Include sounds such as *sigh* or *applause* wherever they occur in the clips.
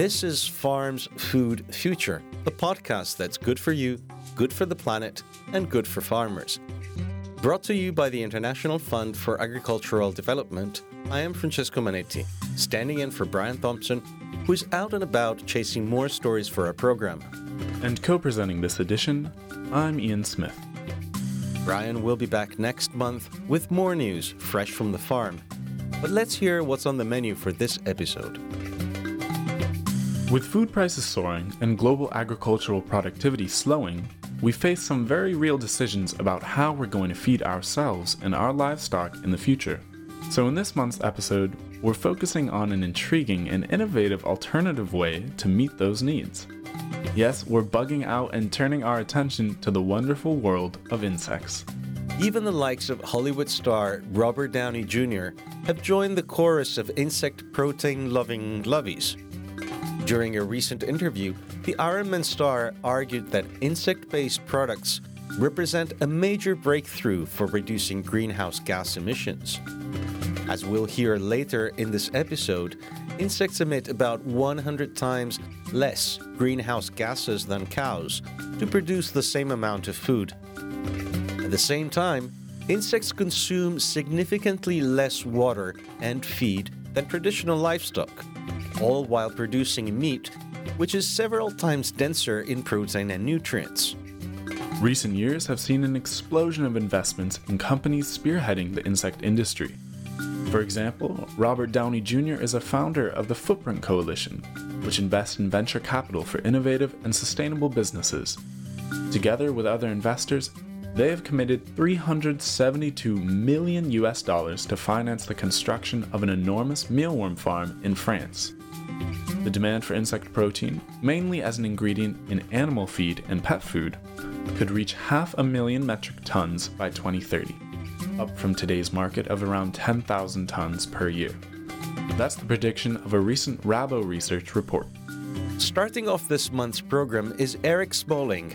This is Farms Food Future, a podcast that's good for you, good for the planet, and good for farmers. Brought to you by the International Fund for Agricultural Development, I am Francesco Manetti, standing in for Brian Thompson, who's out and about chasing more stories for our program. And co presenting this edition, I'm Ian Smith. Brian will be back next month with more news fresh from the farm. But let's hear what's on the menu for this episode. With food prices soaring and global agricultural productivity slowing, we face some very real decisions about how we're going to feed ourselves and our livestock in the future. So, in this month's episode, we're focusing on an intriguing and innovative alternative way to meet those needs. Yes, we're bugging out and turning our attention to the wonderful world of insects. Even the likes of Hollywood star Robert Downey Jr. have joined the chorus of insect protein loving lovies. During a recent interview, the Iron Man star argued that insect based products represent a major breakthrough for reducing greenhouse gas emissions. As we'll hear later in this episode, insects emit about 100 times less greenhouse gases than cows to produce the same amount of food. At the same time, insects consume significantly less water and feed than traditional livestock all while producing meat, which is several times denser in protein and nutrients. Recent years have seen an explosion of investments in companies spearheading the insect industry. For example, Robert Downey Jr. is a founder of the Footprint Coalition, which invests in venture capital for innovative and sustainable businesses. Together with other investors, they have committed 372 million US dollars to finance the construction of an enormous mealworm farm in France. The demand for insect protein, mainly as an ingredient in animal feed and pet food, could reach half a million metric tons by 2030, up from today's market of around 10,000 tons per year. That's the prediction of a recent Rabo research report. Starting off this month's program is Eric Smaling,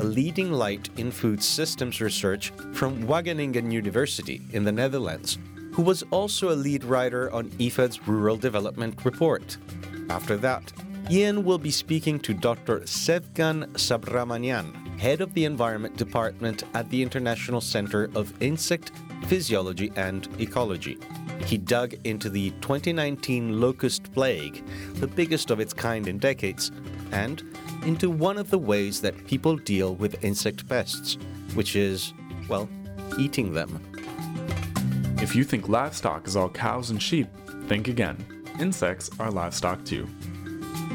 a leading light in food systems research from Wageningen University in the Netherlands, who was also a lead writer on IFAD's Rural Development Report. After that, Ian will be speaking to Dr. Sevgan Subramanian, head of the Environment Department at the International Center of Insect Physiology and Ecology. He dug into the 2019 locust plague, the biggest of its kind in decades, and into one of the ways that people deal with insect pests, which is, well, eating them. If you think livestock is all cows and sheep, think again. Insects are livestock too.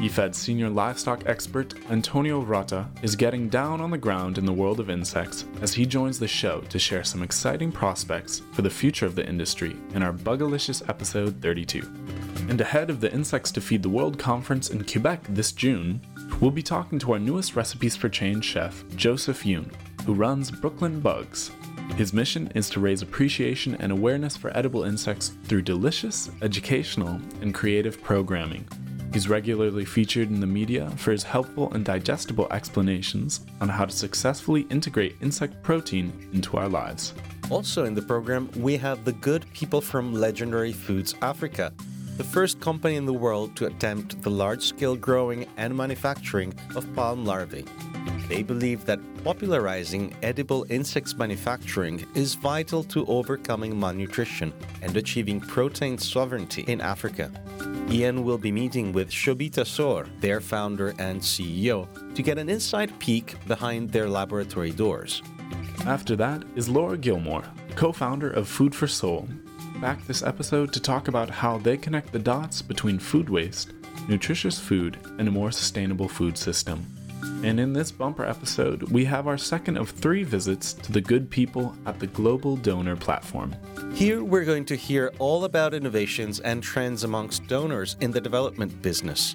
IFAD senior livestock expert Antonio Rota is getting down on the ground in the world of insects as he joins the show to share some exciting prospects for the future of the industry in our Bugalicious episode 32. And ahead of the Insects to Feed the World conference in Quebec this June, we'll be talking to our newest Recipes for Change chef, Joseph Yoon, who runs Brooklyn Bugs, his mission is to raise appreciation and awareness for edible insects through delicious, educational, and creative programming. He's regularly featured in the media for his helpful and digestible explanations on how to successfully integrate insect protein into our lives. Also in the program, we have the good people from Legendary Foods Africa, the first company in the world to attempt the large scale growing and manufacturing of palm larvae. They believe that popularizing edible insects manufacturing is vital to overcoming malnutrition and achieving protein sovereignty in Africa. Ian will be meeting with Shobhita Soor, their founder and CEO, to get an inside peek behind their laboratory doors. After that is Lara Gilmore, co founder of Food for Soul, back this episode to talk about how they connect the dots between food waste, nutritious food, and a more sustainable food system. And in this bumper episode, we have our second of three visits to the good people at the Global Donor Platform. Here we're going to hear all about innovations and trends amongst donors in the development business.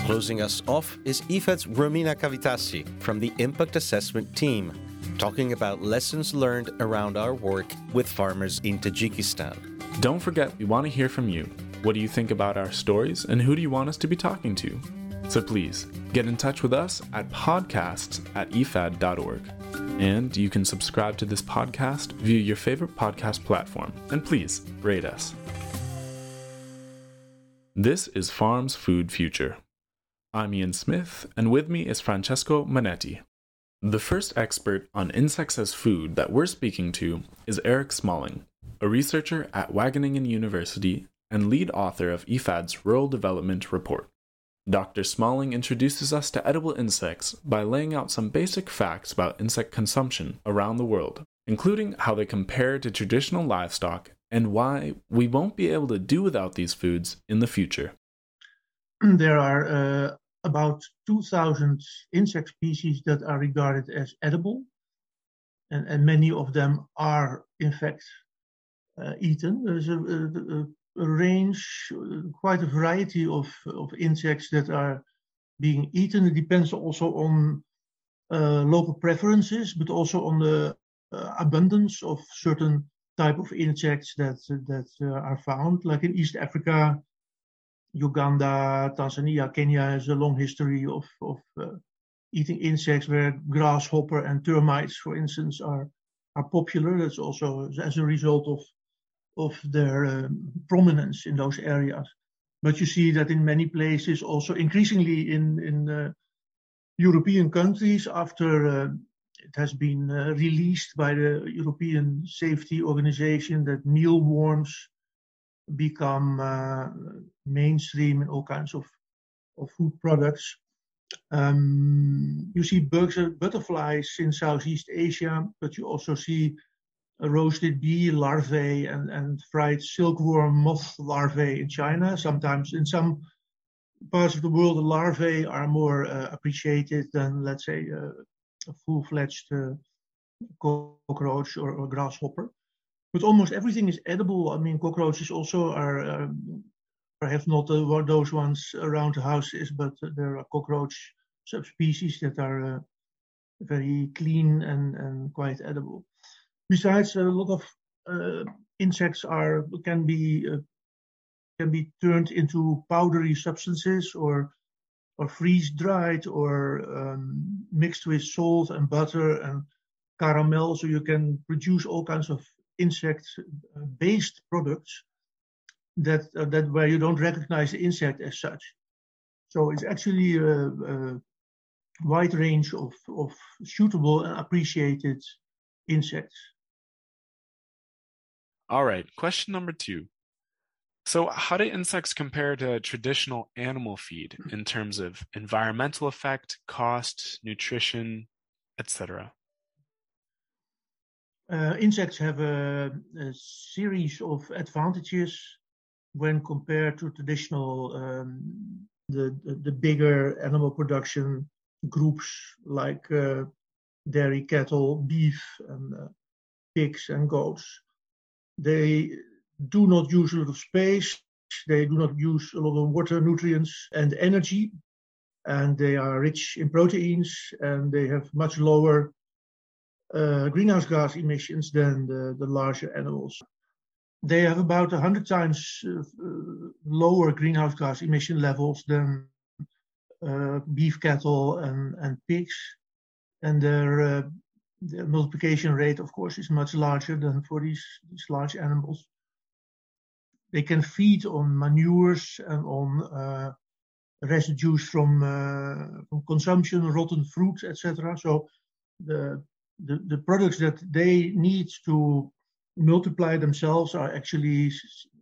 Closing us off is IFAD's Romina Cavatassi from the Impact Assessment Team, talking about lessons learned around our work with farmers in Tajikistan. Don't forget, we want to hear from you. What do you think about our stories, and who do you want us to be talking to? So please get in touch with us at podcasts at ifad.org. And you can subscribe to this podcast via your favorite podcast platform. And please rate us. This is Farms Food Future. I'm Ian Smith, and with me is Francesco Manetti. The first expert on insects as food that we're speaking to is Eric Smaling, a researcher at Wageningen University and lead author of IFAD's Rural Development Report. Dr. Smaling introduces us to edible insects by laying out some basic facts about insect consumption around the world, including how they compare to traditional livestock and why we won't be able to do without these foods in the future. There are uh, about 2,000 insect species that are regarded as edible, and, and many of them are, in fact, uh, eaten. There's a, a, a, range, quite a variety of, of insects that are being eaten. It depends also on uh, local preferences, but also on the uh, abundance of certain type of insects that that uh, are found. Like in East Africa, Uganda, Tanzania, Kenya has a long history of, of uh, eating insects where grasshopper and termites, for instance, are, are popular. That's also as a result of, of their um, prominence in those areas. But you see that in many places, also increasingly in, in uh, European countries, after uh, it has been uh, released by the European Safety Organization that mealworms become uh, mainstream in all kinds of, of food products. Um, you see bugs and butterflies in Southeast Asia, but you also see roasted bee larvae and, and fried silkworm moth larvae in China. Sometimes in some parts of the world, the larvae are more uh, appreciated than, let's say, uh, a full-fledged uh, cockroach or, or, grasshopper. But almost everything is edible. I mean, cockroaches also are um, perhaps not uh, those ones around the houses, but there are cockroach subspecies that are uh, very clean and, and quite edible. Besides, a lot of uh, insects are can be uh, can be turned into powdery substances or or freeze dried or um, mixed with salt and butter and caramel, so you can produce all kinds of insect-based uh, products that uh, that where you don't recognize the insect as such. So it's actually a, a wide range of, of suitable and appreciated insects. All right, question number two. So, how do insects compare to traditional animal feed in terms of environmental effect, cost, nutrition, etc.? Uh, insects have a, a, series of advantages when compared to traditional um, the, the, the bigger animal production groups like uh, dairy cattle, beef, and uh, pigs and goats. They do not use a lot of space. They do not use a lot of water, nutrients, and energy. And they are rich in proteins and they have much lower uh, greenhouse gas emissions than the, the larger animals. They have about 100 times uh, lower greenhouse gas emission levels than uh, beef cattle and, and pigs. And their, their multiplication rate, of course, is much larger than for these, these large animals. They can feed on manures and on residues from, from consumption, rotten fruit, etc. So the the, the products that they need to multiply themselves are actually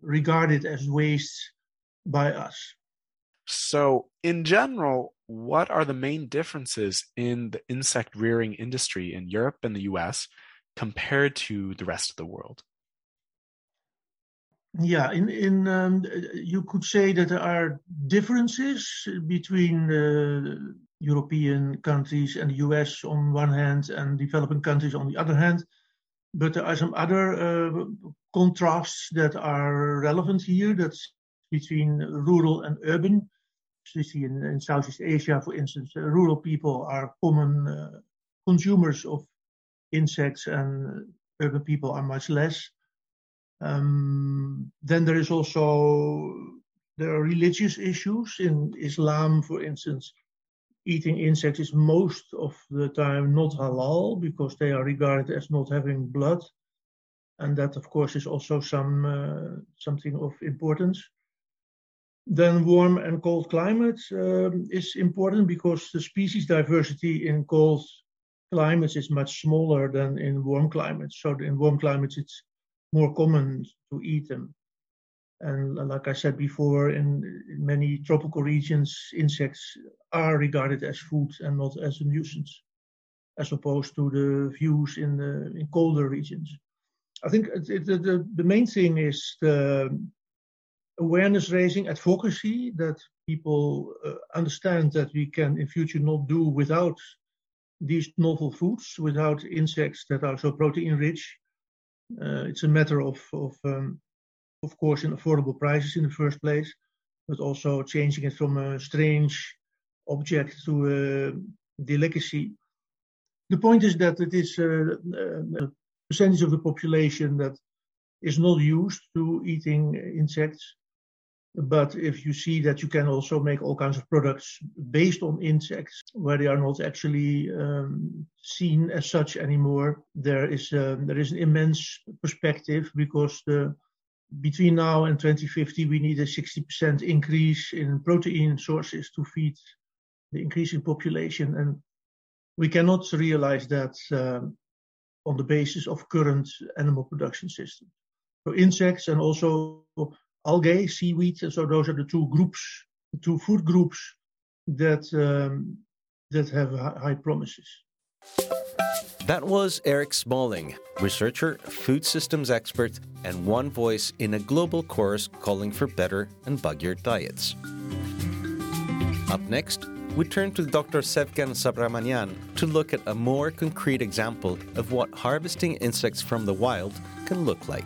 regarded as waste by us. So, in general, what are the main differences in the insect rearing industry in Europe and the US compared to the rest of the world? Yeah, in in um, you could say that there are differences between uh, European countries and the US on one hand and developing countries on the other hand. But there are some other uh, contrasts that are relevant here. That's between rural and urban. So you see in, in Southeast Asia, for instance, uh, rural people are common uh, consumers of insects and urban people are much less. Um, then there is also there are religious issues in Islam, for instance eating insects is most of the time not halal because they are regarded as not having blood. And that, of course, is also some uh, something of importance. then warm and cold climate um, is important because the species diversity in cold climates is much smaller than in warm climates. So in warm climates, it's more common to eat them. And like I said before, in, many tropical regions, insects are regarded as food and not as a nuisance, as opposed to the views in the in colder regions. I think it, the, the main thing is the awareness raising, advocacy that people uh, understand that we can in future not do without these novel foods, without insects that are so protein rich. Uh, it's a matter of, of, um, of course, in affordable prices in the first place, but also changing it from a strange object to a delicacy. The point is that it is uh, uh, a percentage of the population that is not used to eating insects but if you see that you can also make all kinds of products based on insects where they are not actually um, seen as such anymore, there is um, there is an immense perspective because the, between now and 2050 we need a 60% increase in protein sources to feed the increasing population, and we cannot realize that um, on the basis of current animal production systems. So insects and also algae, seaweed. So those are the two groups, two food groups that um, that have high promises. That was Eric Smaling, researcher, food systems expert, and one voice in a global chorus calling for better and buggier diets. Up next, we turn to Dr. Sevgan Subramanian to look at a more concrete example of what harvesting insects from the wild can look like.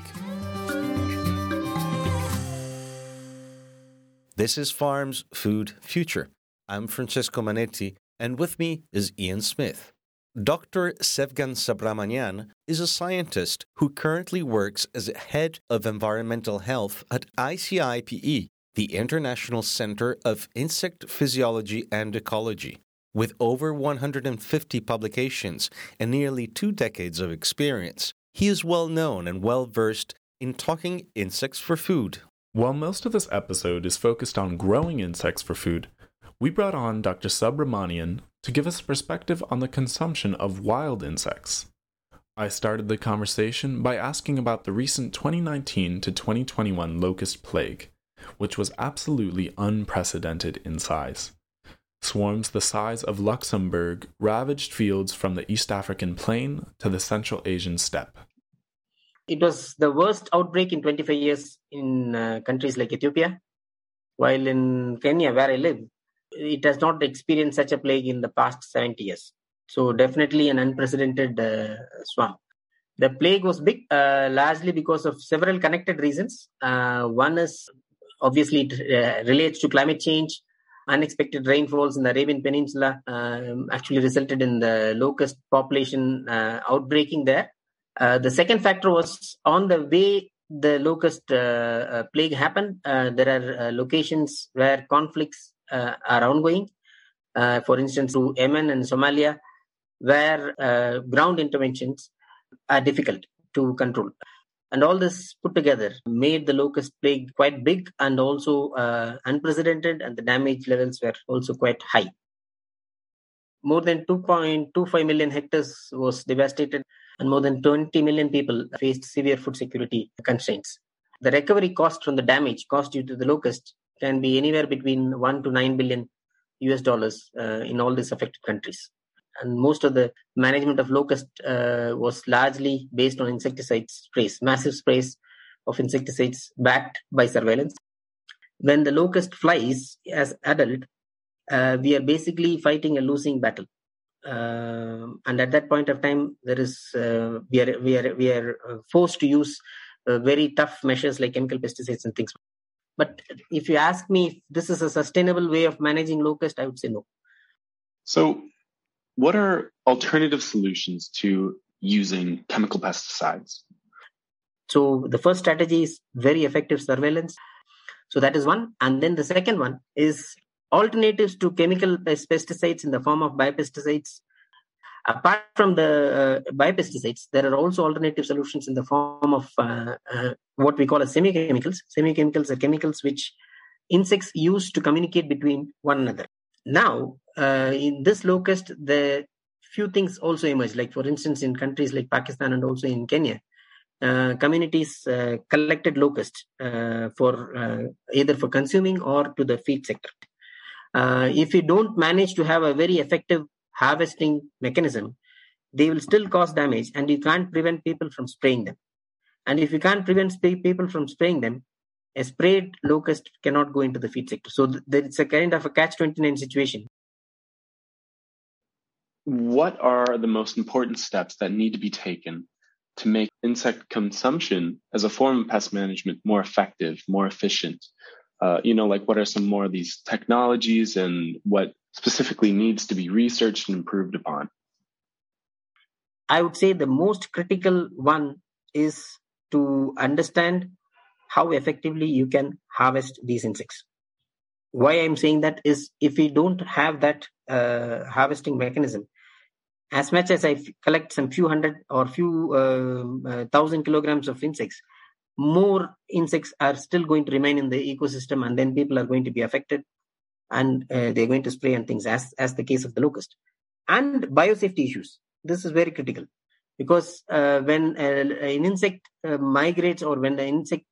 This is Farm's Food Future. I'm Francesco Manetti, and with me is Ian Smith. Dr. Sevgan Subramanian is a scientist who currently works as head of environmental health at ICIPE, the International Center of Insect Physiology and Ecology. With over 150 publications and nearly two decades of experience, he is well known and well versed in talking insects for food. While most of this episode is focused on growing insects for food, we brought on Dr. Subramanian to give us a perspective on the consumption of wild insects. I started the conversation by asking about the recent 2019 to 2021 locust plague, which was absolutely unprecedented in size. Swarms the size of Luxembourg ravaged fields from the East African plain to the Central Asian steppe. It was the worst outbreak in 25 years in uh, countries like Ethiopia, while in Kenya, where I live, it has not experienced such a plague in the past 70 years. So, definitely an unprecedented uh, swarm. The plague was big, uh, largely because of several connected reasons. Uh, one is obviously it uh, relates to climate change. Unexpected rainfalls in the Arabian Peninsula um, actually resulted in the locust population uh, outbreaking there. Uh, the second factor was on the way the locust plague happened. there are locations where conflicts Uh, are ongoing. Uh, for instance, to Yemen and Somalia, where uh, ground interventions are difficult to control. And all this put together made the locust plague quite big and also uh, unprecedented, and the damage levels were also quite high. More than 2.25 million hectares was devastated, and more than 20 million people faced severe food security constraints. The recovery cost from the damage caused due to the locust can be anywhere between 1 to 9 billion US dollars uh, in all these affected countries. And most of the management of locust uh, was largely based on insecticide sprays, massive sprays of insecticides backed by surveillance. When the locust flies as adult, uh, we are basically fighting a losing battle uh, and at that point of time there is uh, we are we are we are uh, forced to use uh, very tough measures like chemical pesticides and things but if you ask me if this is a sustainable way of managing locust i would say no. So what are alternative solutions to using chemical pesticides? So the first strategy is very effective surveillance. So that is one. And then the second one is alternatives to chemical pesticides in the form of biopesticides. Apart from the uh, biopesticides, there are also alternative solutions in the form of uh, uh, what we call as semiochemicals. Semiochemicals are chemicals which insects use to communicate between one another. Now, uh, in this locust, the few things also emerge. Like for instance, in countries like Pakistan and also in Kenya, uh, communities uh, collected locust uh, for uh, either for consuming or to the feed sector. If you don't manage to have a very effective harvesting mechanism, they will still cause damage, and you can't prevent people from spraying them. And if you can't prevent people from spraying them, a sprayed locust cannot go into the feed sector. So th- it's a kind of a catch 29 situation. What are the most important steps that need to be taken to make insect consumption as a form of pest management more effective, more efficient? Uh, you know, like what are some more of these technologies and what specifically needs to be researched and improved upon? I would say the most critical one is to understand how effectively you can harvest these insects. Why I'm saying that is if we don't have that uh, harvesting mechanism, as much as I collect some few hundred or few uh, uh, thousand kilograms of insects, more insects are still going to remain in the ecosystem, and then people are going to be affected, and uh, they're going to spray and things, as as the case of the locust, and biosafety issues. This is very critical because uh, when uh, an insect uh, migrates or when the insect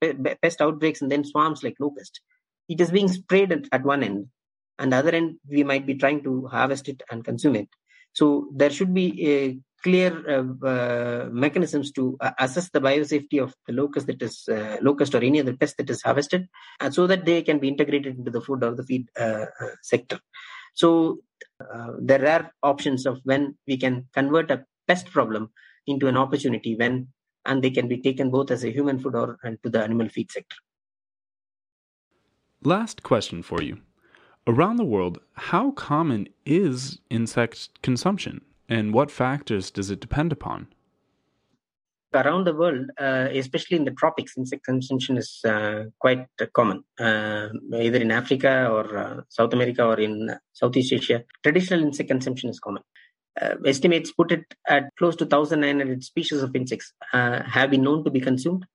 pest outbreaks and then swarms like locust, it is being sprayed at, at one end, and the other end we might be trying to harvest it and consume it so there should be clear uh, uh, mechanisms to uh, assess the biosafety of the locust that is locust or any other pest that is harvested, and so that they can be integrated into the food or the feed sector. So there are options of when we can convert a pest problem into an opportunity when and they can be taken both as a human food or and to the animal feed sector. Last question for you. Around the world, how common is insect consumption and what factors does it depend upon? Around the world, uh, especially in the tropics, insect consumption is uh, quite uh, common, either in Africa or uh, South America or in Southeast Asia. Traditional insect consumption is common. Uh, estimates put it at close to 1,900 species of insects uh, have been known to be consumed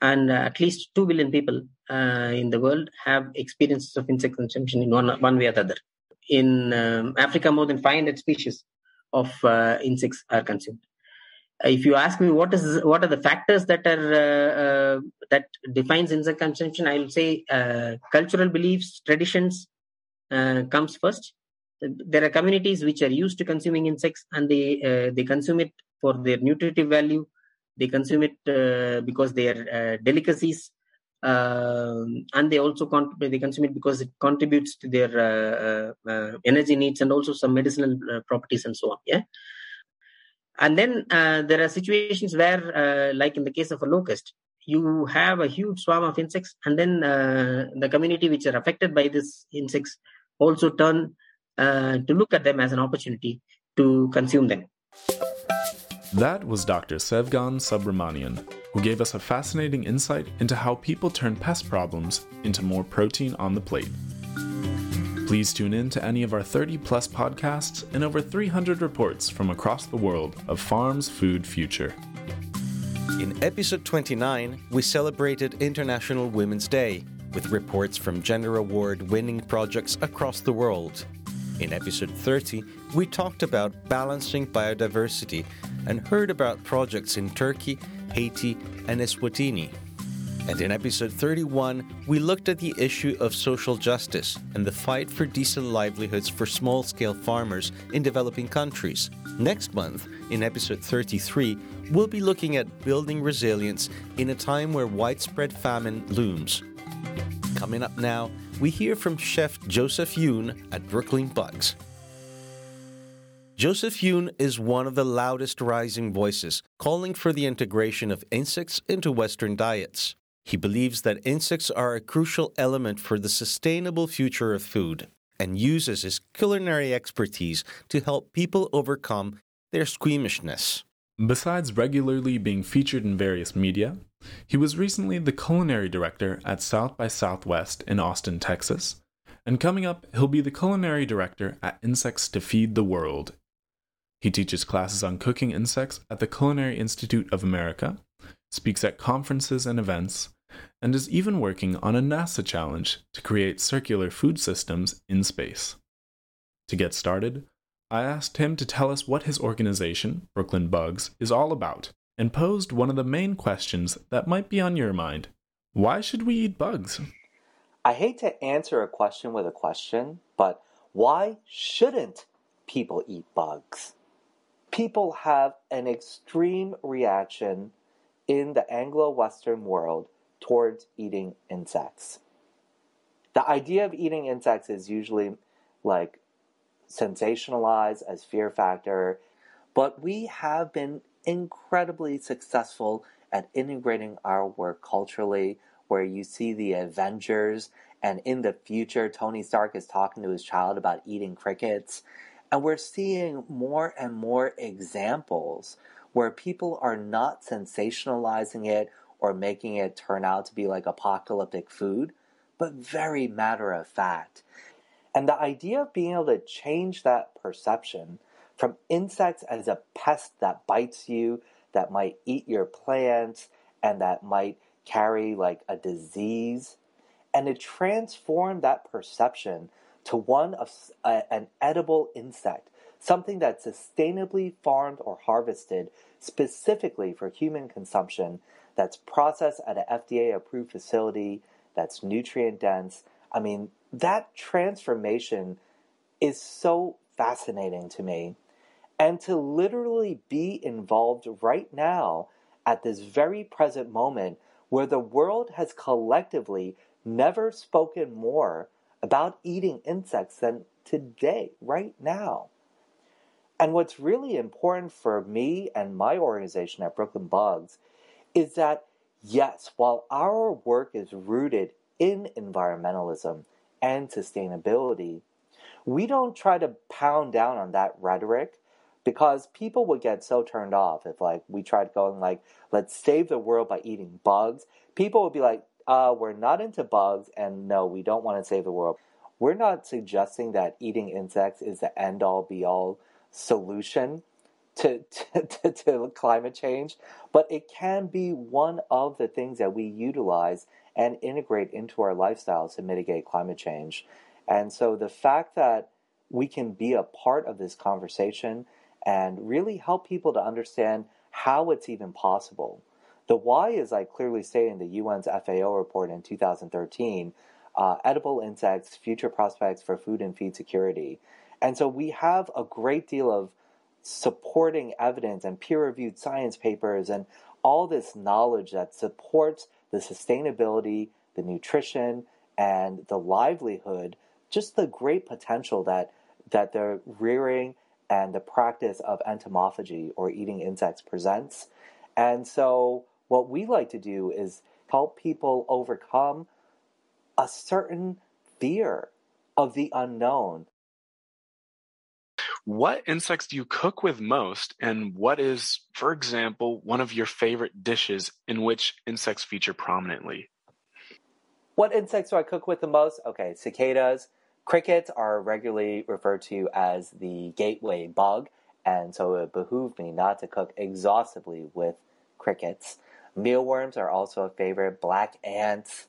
and uh, at least 2 billion people uh, in the world have experiences of insect consumption in one, one way or the other. In um, Africa, more than 500 species of uh, insects are consumed. If you ask me what is what are the factors that are that defines insect consumption, I will say cultural beliefs, traditions comes first. There are communities which are used to consuming insects, and they they consume it for their nutritive value, they consume it uh, because they are uh, delicacies um, and they also they consume it because it contributes to their uh, uh, energy needs and also some medicinal uh, properties and so on yeah? And then uh, there are situations where like in the case of a locust you have a huge swarm of insects and then the community which are affected by these insects also turn to look at them as an opportunity to consume them that was Dr. Sevgan Subramanian, who gave us a fascinating insight into how people turn pest problems into more protein on the plate. Please tune in to any of our 30 plus podcasts and over 300 reports from across the world of Farm's Food Future. In episode 29, we celebrated International Women's Day with reports from gender award winning projects across the world. In episode 30, we talked about balancing biodiversity and heard about projects in Turkey, Haiti, and Eswatini. And in episode 31, we looked at the issue of social justice and the fight for decent livelihoods for small scale farmers in developing countries. Next month, in episode 33, we'll be looking at building resilience in a time where widespread famine looms. Coming up now, we hear from chef Joseph Yoon at Brooklyn Bugs. Joseph Yoon is one of the loudest rising voices calling for the integration of insects into Western diets. He believes that insects are a crucial element for the sustainable future of food and uses his culinary expertise to help people overcome their squeamishness. Besides regularly being featured in various media, he was recently the culinary director at South by Southwest in Austin, Texas. And coming up, he'll be the culinary director at Insects to Feed the World he teaches classes on cooking insects at the Culinary Institute of America, speaks at conferences and events, and is even working on a NASA challenge to create circular food systems in space. To get started, I asked him to tell us what his organization, Brooklyn Bugs, is all about, and posed one of the main questions that might be on your mind Why should we eat bugs? I hate to answer a question with a question, but why shouldn't people eat bugs? People have an extreme reaction in the Anglo Western world towards eating insects. The idea of eating insects is usually like sensationalized as fear factor, but we have been incredibly successful at integrating our work culturally, where you see the Avengers, and in the future, Tony Stark is talking to his child about eating crickets. And we're seeing more and more examples where people are not sensationalizing it or making it turn out to be like apocalyptic food, but very matter of fact. And the idea of being able to change that perception from insects as a pest that bites you, that might eat your plants, and that might carry like a disease, and to transform that perception to one of a, an edible insect, something that's sustainably farmed or harvested specifically for human consumption, that's processed at an FDA approved facility, that's nutrient dense. I mean, that transformation is so fascinating to me. And to literally be involved right now at this very present moment where the world has collectively never spoken more about eating insects than today, right now. And what's really important for me and my organization at Brooklyn Bugs is that, yes, while our work is rooted in environmentalism and sustainability, we don't try to pound down on that rhetoric because people would get so turned off if like we tried going like let's save the world by eating bugs people would be like uh, we're not into bugs and no we don't want to save the world we're not suggesting that eating insects is the end all be all solution to, *laughs* to, to, to, climate change, but it can be one of the things that we utilize and integrate into our lifestyles to mitigate climate change. And so the fact that we can be a part of this conversation and really help people to understand how it's even possible. The why is I clearly stated in the UN's FAO report in 2013 uh, edible insects, future prospects for food and feed security. And so we have a great deal of supporting evidence and peer reviewed science papers and all this knowledge that supports the sustainability, the nutrition, and the livelihood, just the great potential that, that the rearing and the practice of entomophagy or eating insects presents. And so, what we like to do is help people overcome a certain fear of the unknown. What insects do you cook with most, and what is, for example, one of your favorite dishes in which insects feature prominently? What insects do I cook with the most? Okay, cicadas. Crickets are regularly referred to as the gateway bug, and so it behooved me not to cook exhaustively with crickets. Mealworms are also a favorite, black ants,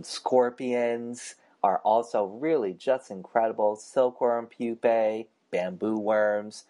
Scorpions are also really just incredible. Silkworm pupae, bamboo worms.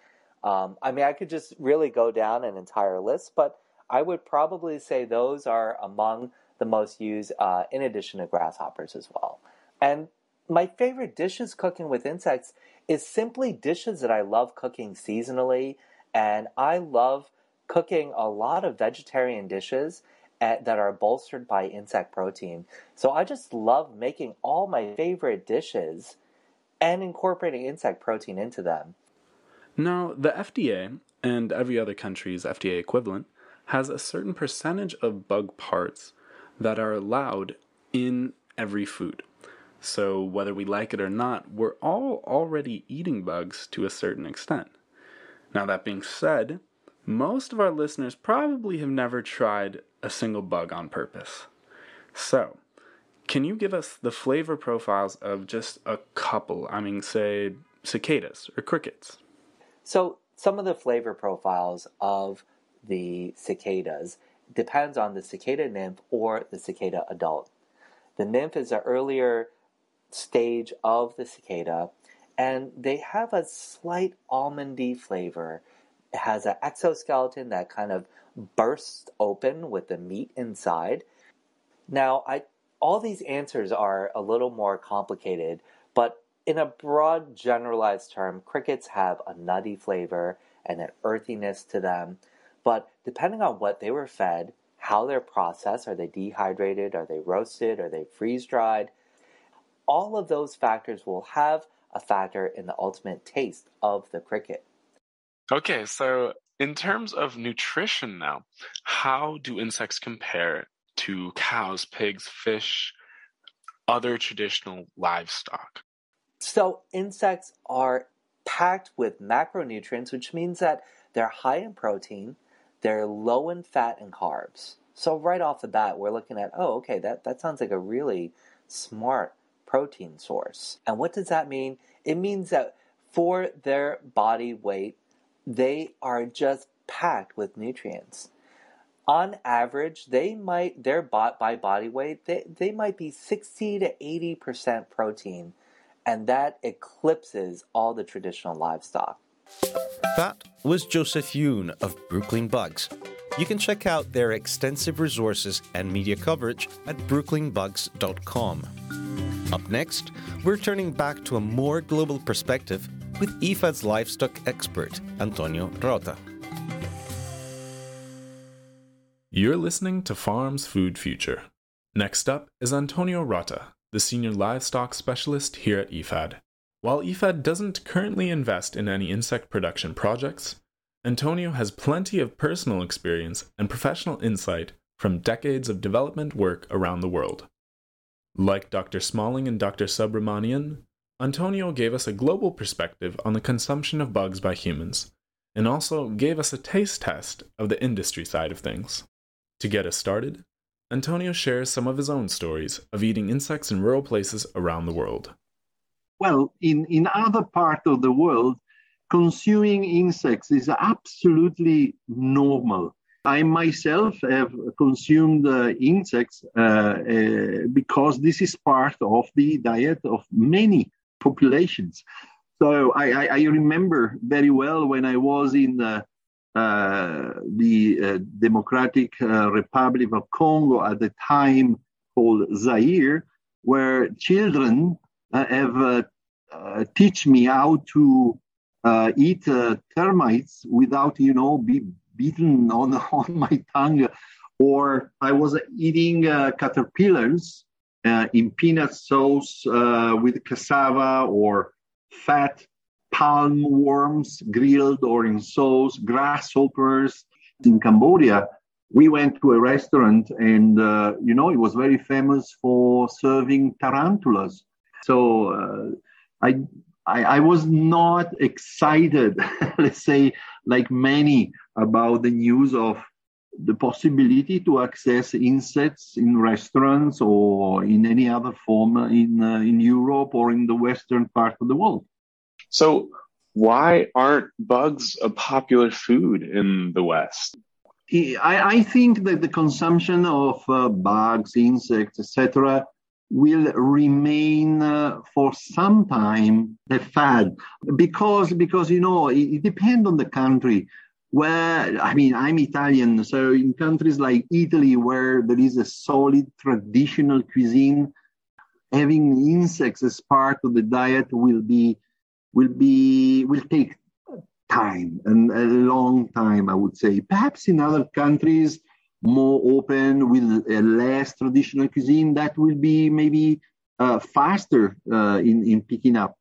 Um, I mean, I could just really go down an entire list, but I would probably say those are among the most used, uh, in addition to grasshoppers as well. And my favorite dishes cooking with insects is simply dishes that I love cooking seasonally. And I love cooking a lot of vegetarian dishes at, that are bolstered by insect protein. So I just love making all my favorite dishes and incorporating insect protein into them. Now, the FDA and every other country's FDA equivalent has a certain percentage of bug parts that are allowed in every food. So, whether we like it or not, we're all already eating bugs to a certain extent. Now, that being said, most of our listeners probably have never tried a single bug on purpose. So, can you give us the flavor profiles of just a couple? I mean, say cicadas or crickets. So, some of the flavor profiles of the cicadas depends on the cicada nymph or the cicada adult. The nymph is an earlier stage of the cicada, and they have a slight almondy flavor. Has an exoskeleton that kind of bursts open with the meat inside. Now, I all these answers are a little more complicated, but in a broad generalized term, crickets have a nutty flavor and an earthiness to them. But depending on what they were fed, how they're processed, are they dehydrated, are they roasted, are they freeze dried, all of those factors will have a factor in the ultimate taste of the cricket. Okay, so in terms of nutrition now, how do insects compare to cows, pigs, fish, other traditional livestock? So, insects are packed with macronutrients, which means that they're high in protein, they're low in fat and carbs. So, right off the bat, we're looking at, oh, okay, that, that sounds like a really smart protein source. And what does that mean? It means that for their body weight, they are just packed with nutrients. On average, they might their bot by body weight, they, they might be 60 to 80% protein, and that eclipses all the traditional livestock. That was Joseph Yoon of Brooklyn Bugs. You can check out their extensive resources and media coverage at brooklynbugs.com. Up next, we're turning back to a more global perspective with IFAD's livestock expert, Antonio Rota. You're listening to Farm's Food Future. Next up is Antonio Rota, the senior livestock specialist here at IFAD. While IFAD doesn't currently invest in any insect production projects, Antonio has plenty of personal experience and professional insight from decades of development work around the world. Like Dr. Smaling and Dr. Subramanian, Antonio gave us a global perspective on the consumption of bugs by humans, and also gave us a taste test of the industry side of things. To get us started, Antonio shares some of his own stories of eating insects in rural places around the world. Well, in, in other parts of the world, consuming insects is absolutely normal. I myself have consumed uh, insects uh, uh, because this is part of the diet of many populations. So I, I, I remember very well when I was in the, uh, the uh, Democratic uh, Republic of Congo at the time called Zaire, where children have teach me how to eat termites without, you know, be beaten on, *laughs* on my tongue, or I was eating uh, caterpillars uh, in peanut sauce uh, with cassava or fat palm worms grilled or in sauce, grasshoppers. In Cambodia, we went to a restaurant and, uh, you know, it was very famous for serving tarantulas. So uh, I, I, I was not excited, *laughs* let's say, like many about the news of the possibility to access insects in restaurants or in any other form in uh, in Europe or in the western part of the world. So why aren't bugs a popular food in the West? I, I think that the consumption of uh, bugs, insects, etc., will remain uh, for some time a fad because because you know it, it depends on the country where I mean I'm Italian, so in countries like Italy where there is a solid traditional cuisine, having insects as part of the diet will be will be will take time and a long time I would say. Perhaps in other countries more open with less traditional cuisine that will be maybe uh, faster uh, in in picking up.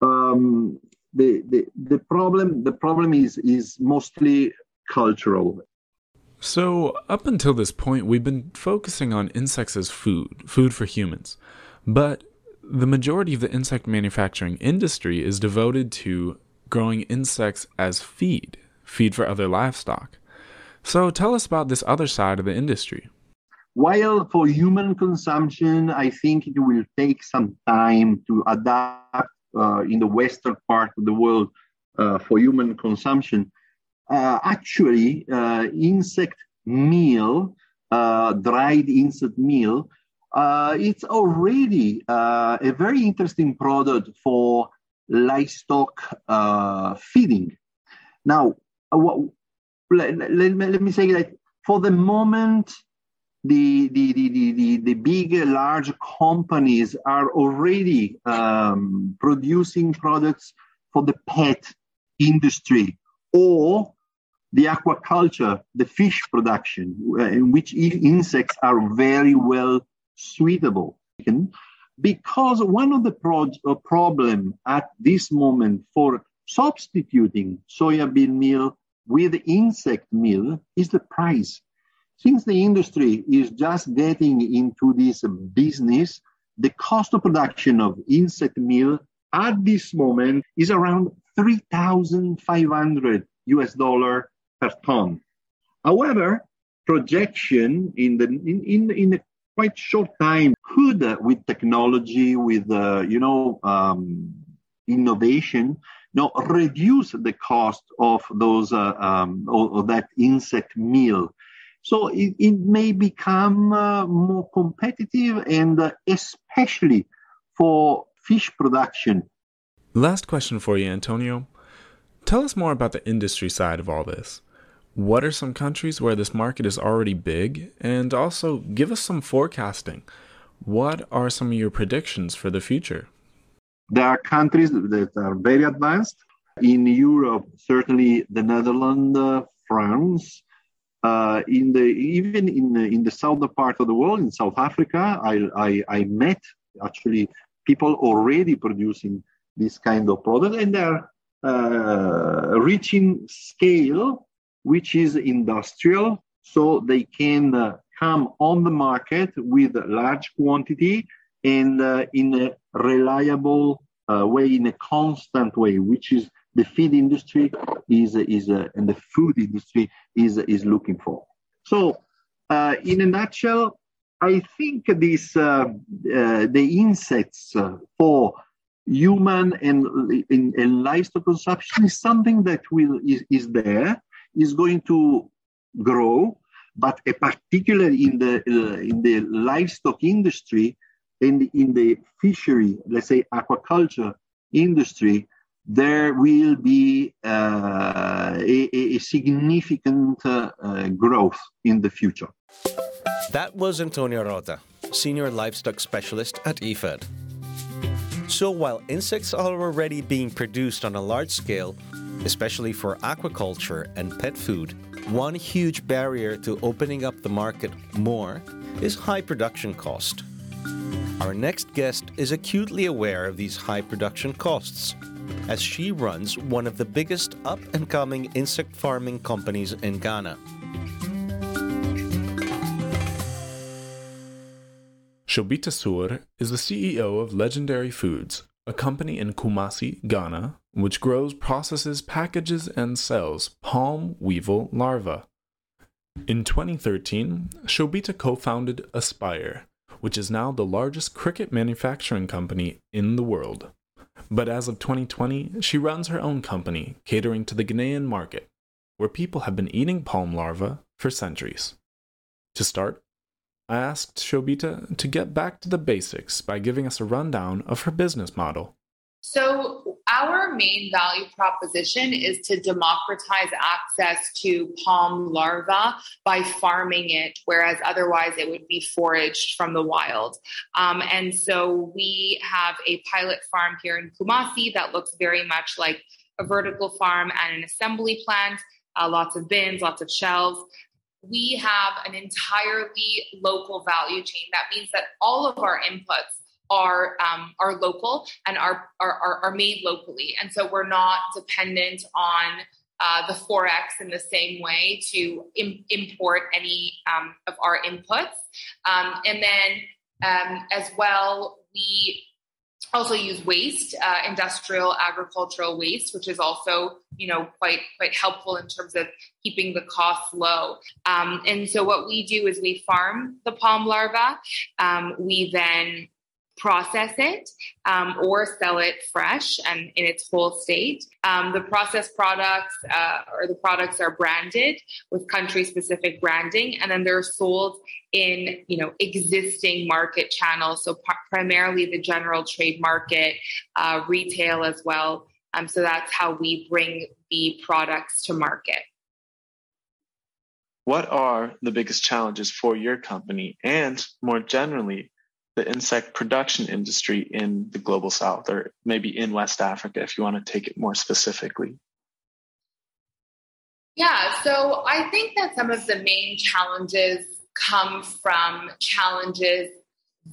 Um, the, the, the problem the problem is is mostly cultural. So up until this point, we've been focusing on insects as food, food for humans, but the majority of the insect manufacturing industry is devoted to growing insects as feed, feed for other livestock. So tell us about this other side of the industry. While for human consumption, I think it will take some time to adapt in the western part of the world uh, for human consumption. Uh, actually, insect meal, uh, dried insect meal, uh, it's already uh, a very interesting product for livestock uh, feeding. Now, uh, what, let, let, let, me say that for the moment, the, the, the, the, the, big, large companies are already um, producing products for the pet industry or the aquaculture, the fish production, uh, in which insects are very well suitable. Because one of the pro- uh, problem at this moment for substituting soybean meal with insect meal is the price. Since the industry is just getting into this business, the cost of production of insect meal at this moment is around 3,500 US dollar per ton. However, projection in the in, in, in a quite short time could, uh, with technology, with uh, you know um, innovation, know, reduce the cost of those uh, um, or, that insect meal. So it, it may become uh, more competitive and uh, especially for fish production. Last question for you, Antonio. Tell us more about the industry side of all this. What are some countries where this market is already big? And also give us some forecasting. What are some of your predictions for the future? There are countries that are very advanced. In Europe, certainly the Netherlands, uh, France, uh, in the even in the, in the southern part of the world, in South Africa, I, I, I met actually people already producing this kind of product, and they're uh, reaching scale which is industrial, so they can uh, come on the market with large quantity and uh, in a reliable uh, way, in a constant way, which is the feed industry is is uh, and the food industry is is looking for. So, uh, in a nutshell, I think this uh, uh, the insects for human and, and, livestock consumption is something that will is, is there is going to grow, but particularly in the uh, in the livestock industry and in the fishery, let's say aquaculture industry, there will be uh, a, a, significant uh, growth in the future. That was Antonio Rota, Senior Livestock Specialist at IFAD. So while insects are already being produced on a large scale, especially for aquaculture and pet food, one huge barrier to opening up the market more is high production cost. Our next guest is acutely aware of these high production costs, as she runs one of the biggest up and coming insect farming companies in Ghana. Shobhita Soor is the CEO of Legendary Foods, a company in Kumasi, Ghana, which grows, processes, packages, and sells palm weevil larvae. In 2013, Shobhita co founded Aspire, which is now the largest cricket manufacturing company in the world. But as of 2020, she runs her own company catering to the Ghanaian market, where people have been eating palm larvae for centuries. To start, I asked Shobhita to get back to the basics by giving us a rundown of her business model. So, our main value proposition is to democratize access to palm larvae by farming it, whereas otherwise it would be foraged from the wild. Um, and so, we have a pilot farm here in Kumasi that looks very much like a vertical farm and an assembly plant. Uh, lots of bins, lots of shelves we have an entirely local value chain. That means that all of our inputs are um, are local and are, are are made locally, and so we're not dependent on uh, the forex in the same way to Im- import any um, of our inputs, um, and then um, as well we also use waste, uh, industrial agricultural waste, which is also you know quite quite helpful in terms of keeping the costs low. Um, and so what we do is we farm the palm larva. Um, we then process it um, or sell it fresh and in its whole state. Um, the processed products uh, or the products are branded with country specific branding, and then they're sold in you know existing market channels. So primarily the general trade market, uh, retail as well. Um, so that's how we bring the products to market. What are the biggest challenges for your company and more generally the insect production industry in the global south or maybe in West Africa if you want to take it more specifically? Yeah, so I think that some of the main challenges come from challenges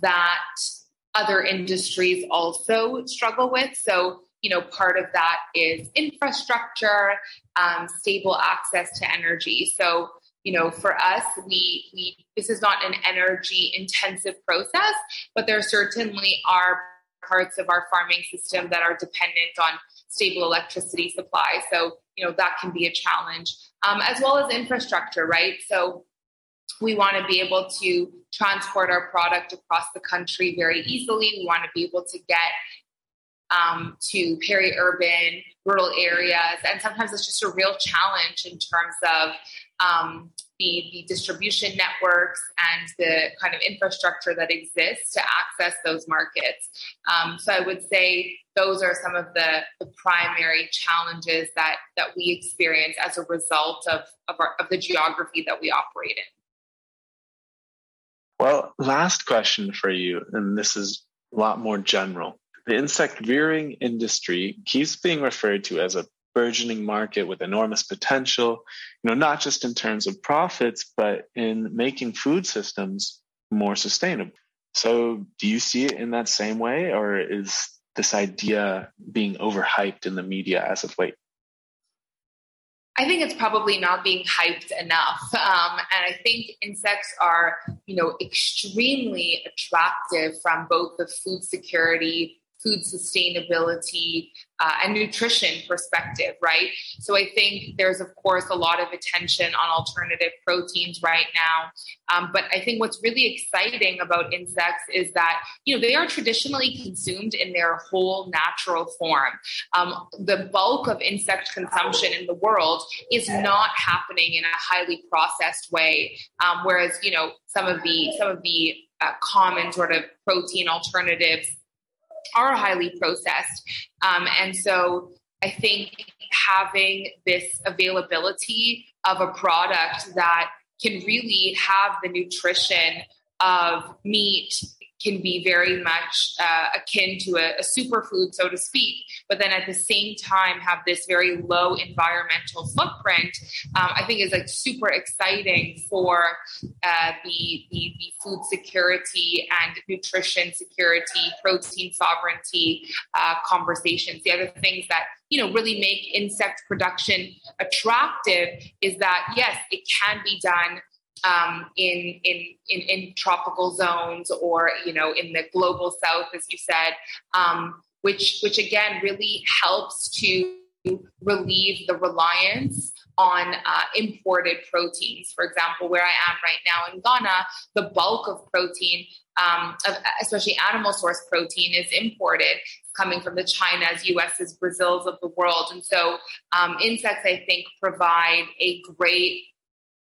that other industries also struggle with. So, you know, part of that is infrastructure, um, stable access to energy. So, you know, for us, we we this is not an energy intensive process, but there certainly are parts of our farming system that are dependent on stable electricity supply. So, you know, that can be a challenge, um, as well as infrastructure, right? So, we want to be able to transport our product across the country very easily. We want to be able to get um, to peri-urban, rural areas, and sometimes it's just a real challenge in terms of um, the, the distribution networks and the kind of infrastructure that exists to access those markets. Um, so I would say those are some of the, the primary challenges that that we experience as a result of of, our, of the geography that we operate in. Well, last question for you, and this is a lot more general. The insect rearing industry keeps being referred to as a burgeoning market with enormous potential, you know, not just in terms of profits, but in making food systems more sustainable. So, do you see it in that same way, or is this idea being overhyped in the media as of late? I think it's probably not being hyped enough. Um, and I think insects are, you know, extremely attractive from both the food security food sustainability uh, and nutrition perspective, right? So I think there's, of course, a lot of attention on alternative proteins right now. Um, but I think what's really exciting about insects is that, you know, they are traditionally consumed in their whole natural form. Um, the bulk of insect consumption in the world is not happening in a highly processed way. Um, whereas, you know, some of the, some of the uh, common sort of protein alternatives are highly processed. Um, and so I think having this availability of a product that can really have the nutrition of meat can be very much uh, akin to a, a, superfood, so to speak, but then at the same time have this very low environmental footprint, um, I think is like super exciting for uh, the, the, the, food security and nutrition security, protein sovereignty uh, conversations. The other things that you know really make insect production attractive is that yes, it can be done um, in, in, in in tropical zones or you know in the global south, as you said, um, which which again really helps to relieve the reliance on uh, imported proteins. For example, where I am right now in Ghana, the bulk of protein, um, of, especially animal source protein, is imported, coming from the China's, US's, Brazil's of the world. And so um, insects, I think, provide a great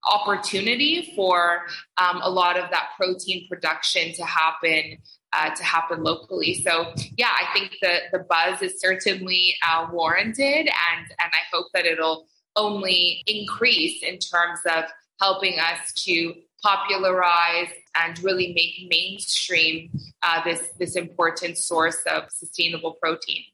opportunity for um, a lot of that protein production to happen uh, to happen locally. So yeah, I think the the buzz is certainly uh, warranted, and and I hope that it'll only increase in terms of helping us to popularize and really make mainstream uh, this this important source of sustainable protein.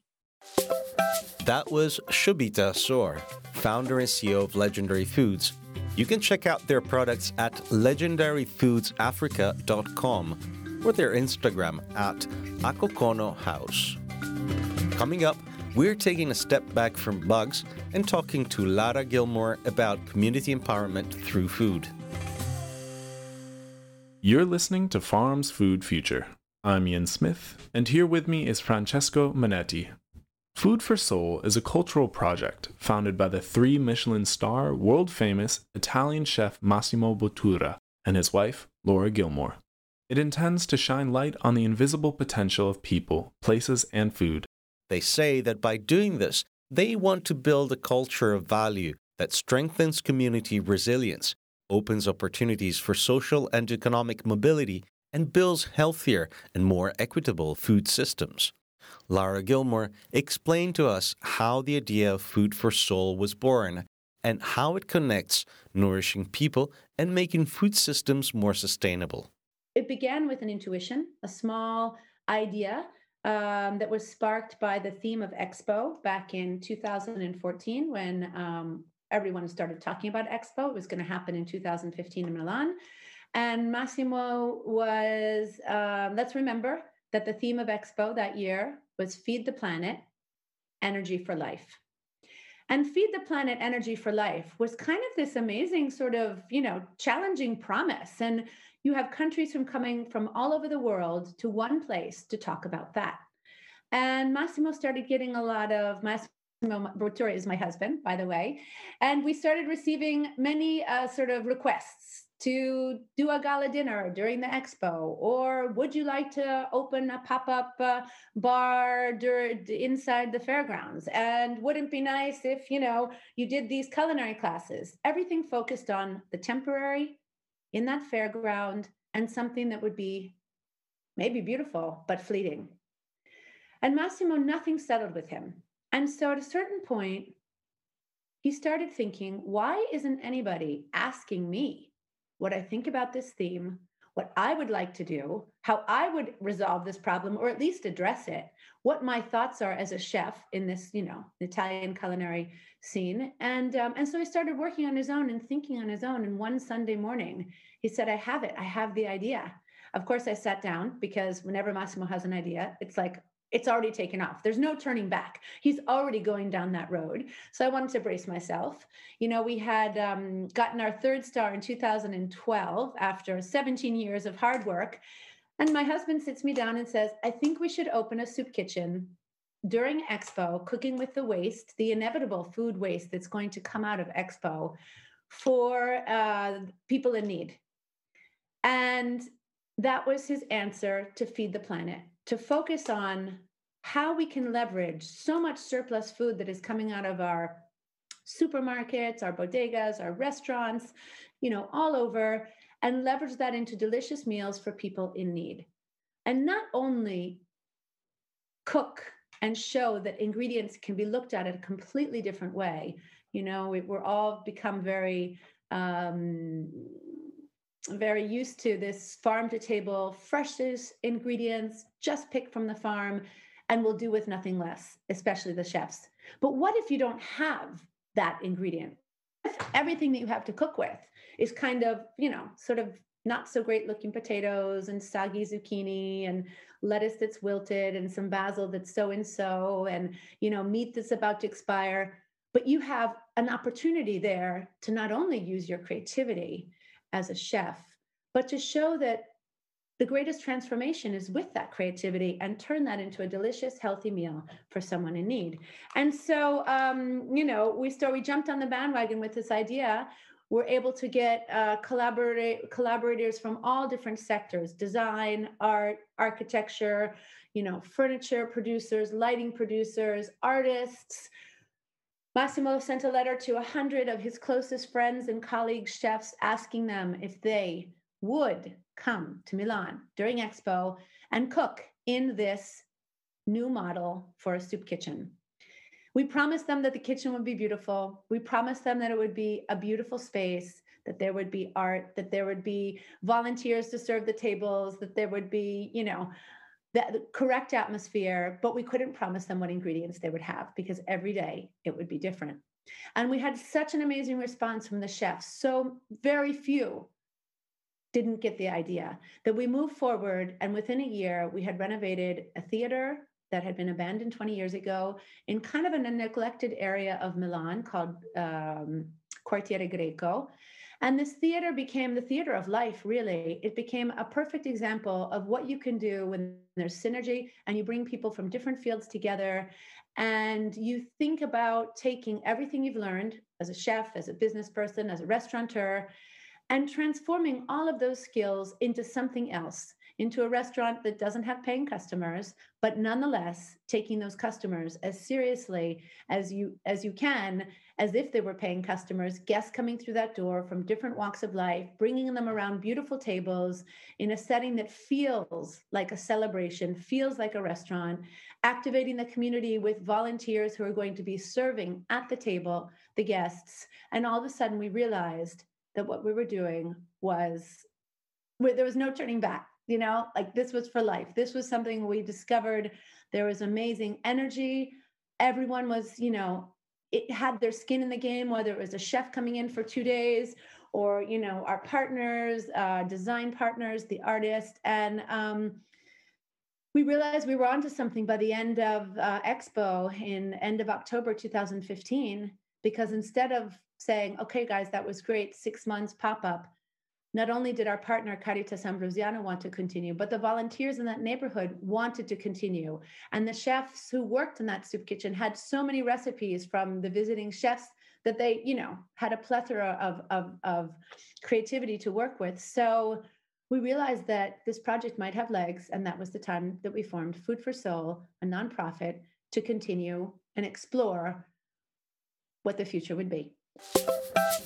That was Shobhita Soor, founder and CEO of Legendary Foods you can check out their products at legendaryfoodsafrica.com or their Instagram at Akokono House. Coming up, we're taking a step back from bugs and talking to Lara Gilmore about community empowerment through food. You're listening to Farms Food Future. I'm Ian Smith, and here with me is Francesco Manetti, Food for Soul is a cultural project founded by the three Michelin star, world famous Italian chef Massimo Bottura and his wife, Lara Gilmore. It intends to shine light on the invisible potential of people, places, and food. They say that by doing this, they want to build a culture of value that strengthens community resilience, opens opportunities for social and economic mobility, and builds healthier and more equitable food systems. Lara Gilmore explained to us how the idea of Food for Soul was born and how it connects nourishing people and making food systems more sustainable. It began with an intuition, a small idea um, that was sparked by the theme of Expo back in 2014 when um, everyone started talking about Expo. It was going to happen in 2015 in Milan. And Massimo was, um, let's remember that the theme of Expo that year was Feed the Planet, Energy for Life. And Feed the Planet, Energy for Life was kind of this amazing sort of, you know, challenging promise. And you have countries from coming from all over the world to one place to talk about that. And Massimo started getting a lot of Massimo Bottura is my husband, by the way, and we started receiving many uh, sort of requests to do a gala dinner during the expo? Or would you like to open a pop-up uh, bar dur- inside the fairgrounds? And wouldn't it be nice if you know you did these culinary classes. Everything focused on the temporary in that fairground and something that would be maybe beautiful but fleeting. And massimo nothing settled with him. And so at a certain point he started thinking why isn't anybody asking me what I think about this theme, what I would like to do, how I would resolve this problem or at least address it, what my thoughts are as a chef in this, you know, Italian culinary scene. And um, and so he started working on his own and thinking on his own. And one Sunday morning, he said, "I have it. I have the idea." Of course, I sat down because whenever Massimo has an idea, it's like it's already taken off. There's no turning back. He's already going down that road. So I wanted to brace myself. You know, we had um, gotten our third star in 2012 after 17 years of hard work. And my husband sits me down and says, I think we should open a soup kitchen during Expo, cooking with the waste, the inevitable food waste that's going to come out of Expo for uh, people in need. And that was his answer to feed the planet to focus on how we can leverage so much surplus food that is coming out of our supermarkets, our bodegas, our restaurants, you know, all over, and leverage that into delicious meals for people in need. And not only cook and show that ingredients can be looked at in a completely different way. You know, we, are all become very um, very used to this farm to table, freshest ingredients, just picked from the farm, and will do with nothing less, especially the chefs. But what if you don't have that ingredient? If everything that you have to cook with is kind of, you know, sort of not so great looking potatoes and soggy zucchini and lettuce that's wilted and some basil that's so and so and, you know, meat that's about to expire. But you have an opportunity there to not only use your creativity, as a chef, but to show that the greatest transformation is with that creativity and turn that into a delicious, healthy meal for someone in need. And so, um, you know, we start, we jumped on the bandwagon with this idea. We're able to get uh, collaborate, collaborators from all different sectors: design, art, architecture, you know, furniture producers, lighting producers, artists, Massimo sent a letter to a hundred of his closest friends and colleagues, chefs, asking them if they would come to Milan during Expo and cook in this new model for a soup kitchen. We promised them that the kitchen would be beautiful. We promised them that it would be a beautiful space, that there would be art, that there would be volunteers to serve the tables, that there would be, you know, the correct atmosphere, but we couldn't promise them what ingredients they would have because every day it would be different. And we had such an amazing response from the chefs. So very few didn't get the idea that we moved forward. And within a year, we had renovated a theater that had been abandoned 20 years ago in kind of a neglected area of Milan called um, Quartiere Greco. And this theater became the theater of life, really. It became a perfect example of what you can do when there's synergy and you bring people from different fields together and you think about taking everything you've learned as a chef, as a business person, as a restaurateur, and transforming all of those skills into something else. into a restaurant that doesn't have paying customers, but nonetheless taking those customers as seriously as you as you can, as if they were paying customers, guests coming through that door from different walks of life, bringing them around beautiful tables in a setting that feels like a celebration, feels like a restaurant, activating the community with volunteers who are going to be serving at the table the guests. And all of a sudden we realized that what we were doing was where there was no turning back you know? Like this was for life. This was something we discovered. There was amazing energy. Everyone was you know it had their skin in the game whether it was a chef coming in for two days or you know our partners uh, design partners the artist. And um, we realized we were onto something by the end of uh, expo in end of october 2015 because instead of saying okay guys that was great six months pop up not only did our partner Caritas Ambrosiana want to continue, but the volunteers in that neighborhood wanted to continue. And the chefs who worked in that soup kitchen had so many recipes from the visiting chefs that they, you know, had a plethora of, of, of creativity to work with. So we realized that this project might have legs. And that was the time that we formed Food for Soul, a nonprofit, to continue and explore what the future would be.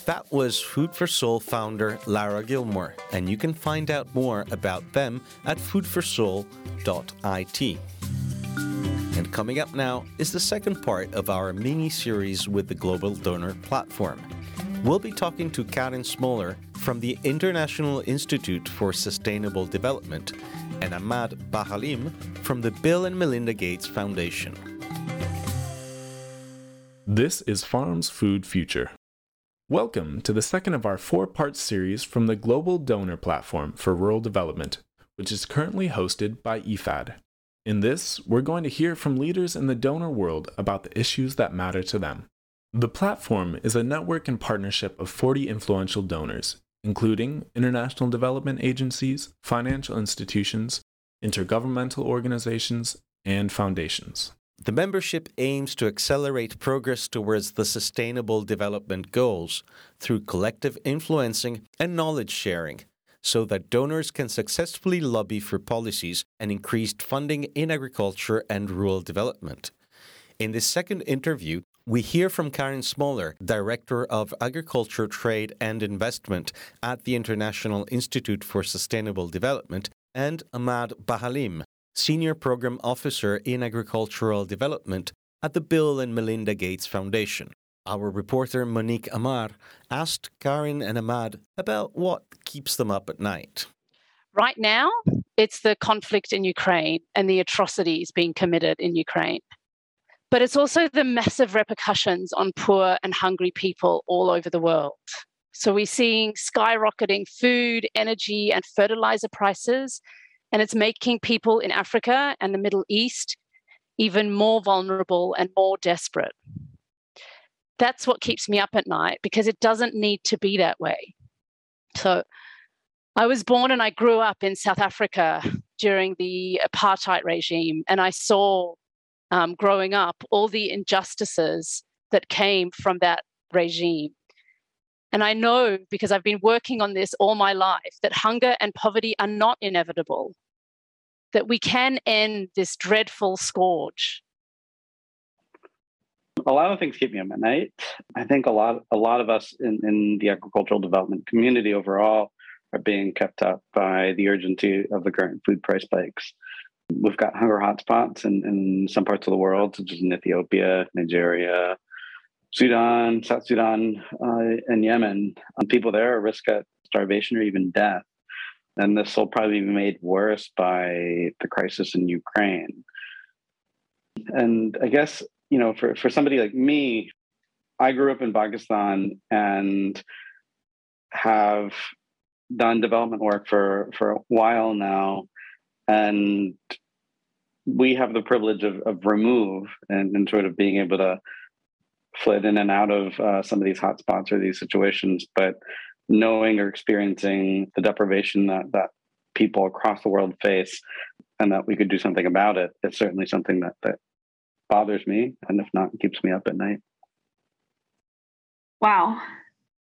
That was Food for Soul founder Lara Gilmore, and you can find out more about them at foodforsoul.it. And coming up now is the second part of our mini series with the Global Donor Platform. We'll be talking to Carin Smaller from the International Institute for Sustainable Development and Ahmad Bahalim from the Bill and Melinda Gates Foundation. This is Farm's Food Future. Welcome to the second of our four part series from the Global Donor Platform for Rural Development, which is currently hosted by IFAD. In this, we're going to hear from leaders in the donor world about the issues that matter to them. The platform is a network and partnership of 40 influential donors, including international development agencies, financial institutions, intergovernmental organizations, and foundations. The membership aims to accelerate progress towards the Sustainable Development Goals through collective influencing and knowledge sharing so that donors can successfully lobby for policies and increased funding in agriculture and rural development. In this second interview, we hear from Carin Smaller, Director of Agriculture, Trade and Investment at the International Institute for Sustainable Development, and Ahmad Bahalim, Senior Program Officer in Agricultural Development at the Bill and Melinda Gates Foundation. Our reporter Monique Amar asked Carin and Ahmad about what keeps them up at night. Right now, it's the conflict in Ukraine and the atrocities being committed in Ukraine. But it's also the massive repercussions on poor and hungry people all over the world. So we're seeing skyrocketing food, energy, and fertilizer prices and it's making people in Africa and the Middle East even more vulnerable and more desperate. That's what keeps me up at night because it doesn't need to be that way. So I was born and I grew up in South Africa during the apartheid regime, and I saw um, growing up all the injustices that came from that regime. And I know because I've been working on this all my life that hunger and poverty are not inevitable, that we can end this dreadful scourge. A lot of things keep me up at night. I think a lot, a lot of us in, in the agricultural development community overall are being kept up by the urgency of the current food price spikes. We've got hunger hotspots in, in some parts of the world, such as in Ethiopia, Nigeria, Sudan, South Sudan, uh, and Yemen, people there are at risk of starvation or even death. And this will probably be made worse by the crisis in Ukraine. And I guess, you know, for, for somebody like me, I grew up in Pakistan and have done development work for, for a while now. And we have the privilege of, of remove and, and sort of being able to fled in and out of uh, some of these hotspots or these situations, but knowing or experiencing the deprivation that, that people across the world face and that we could do something about it, it's certainly something that, that bothers me and if not keeps me up at night. Wow.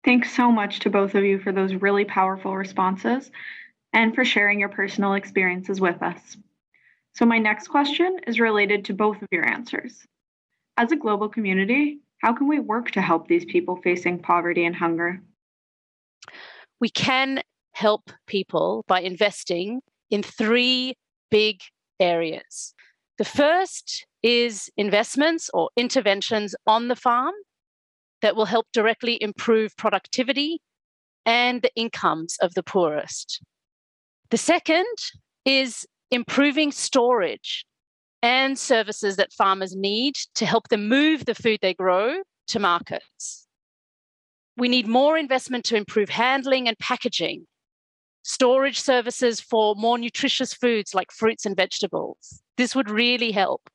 Thanks so much to both of you for those really powerful responses. and for sharing your personal experiences with us. So, my next question is related to both of your answers. As a global community, how can we work to help these people facing poverty and hunger? We can help people by investing in three big areas. The first is investments or interventions on the farm that will help directly improve productivity and the incomes of the poorest. The second is improving storage and services that farmers need to help them move the food they grow to markets. We need more investment to improve handling and packaging, storage services for more nutritious foods like fruits and vegetables. This would really help.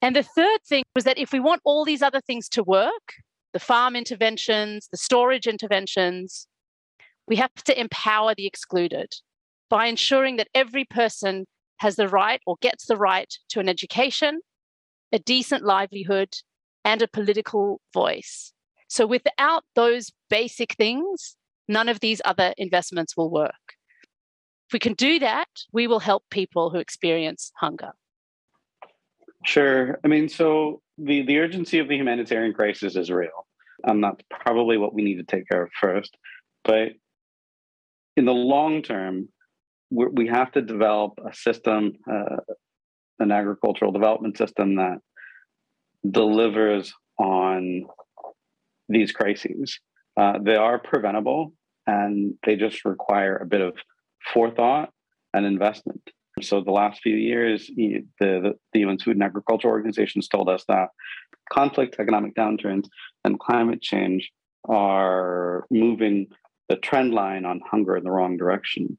And the third thing was that if we want all these other things to work, the farm interventions, the storage interventions, we have to empower the excluded by ensuring that every person has the right or gets the right to an education, a decent livelihood, and a political voice. So without those basic things, none of these other investments will work. If we can do that, we will help people who experience hunger. Sure. I mean, so the, the urgency of the humanitarian crisis is real. And that's probably what we need to take care of first. But in the long term, we have to develop a system, uh, an agricultural development system that delivers on these crises. Uh, they are preventable and they just require a bit of forethought and investment. So, the last few years, the, the, the UN's Food and Agriculture Organizations told us that conflict, economic downturns, and climate change are moving the trend line on hunger in the wrong direction.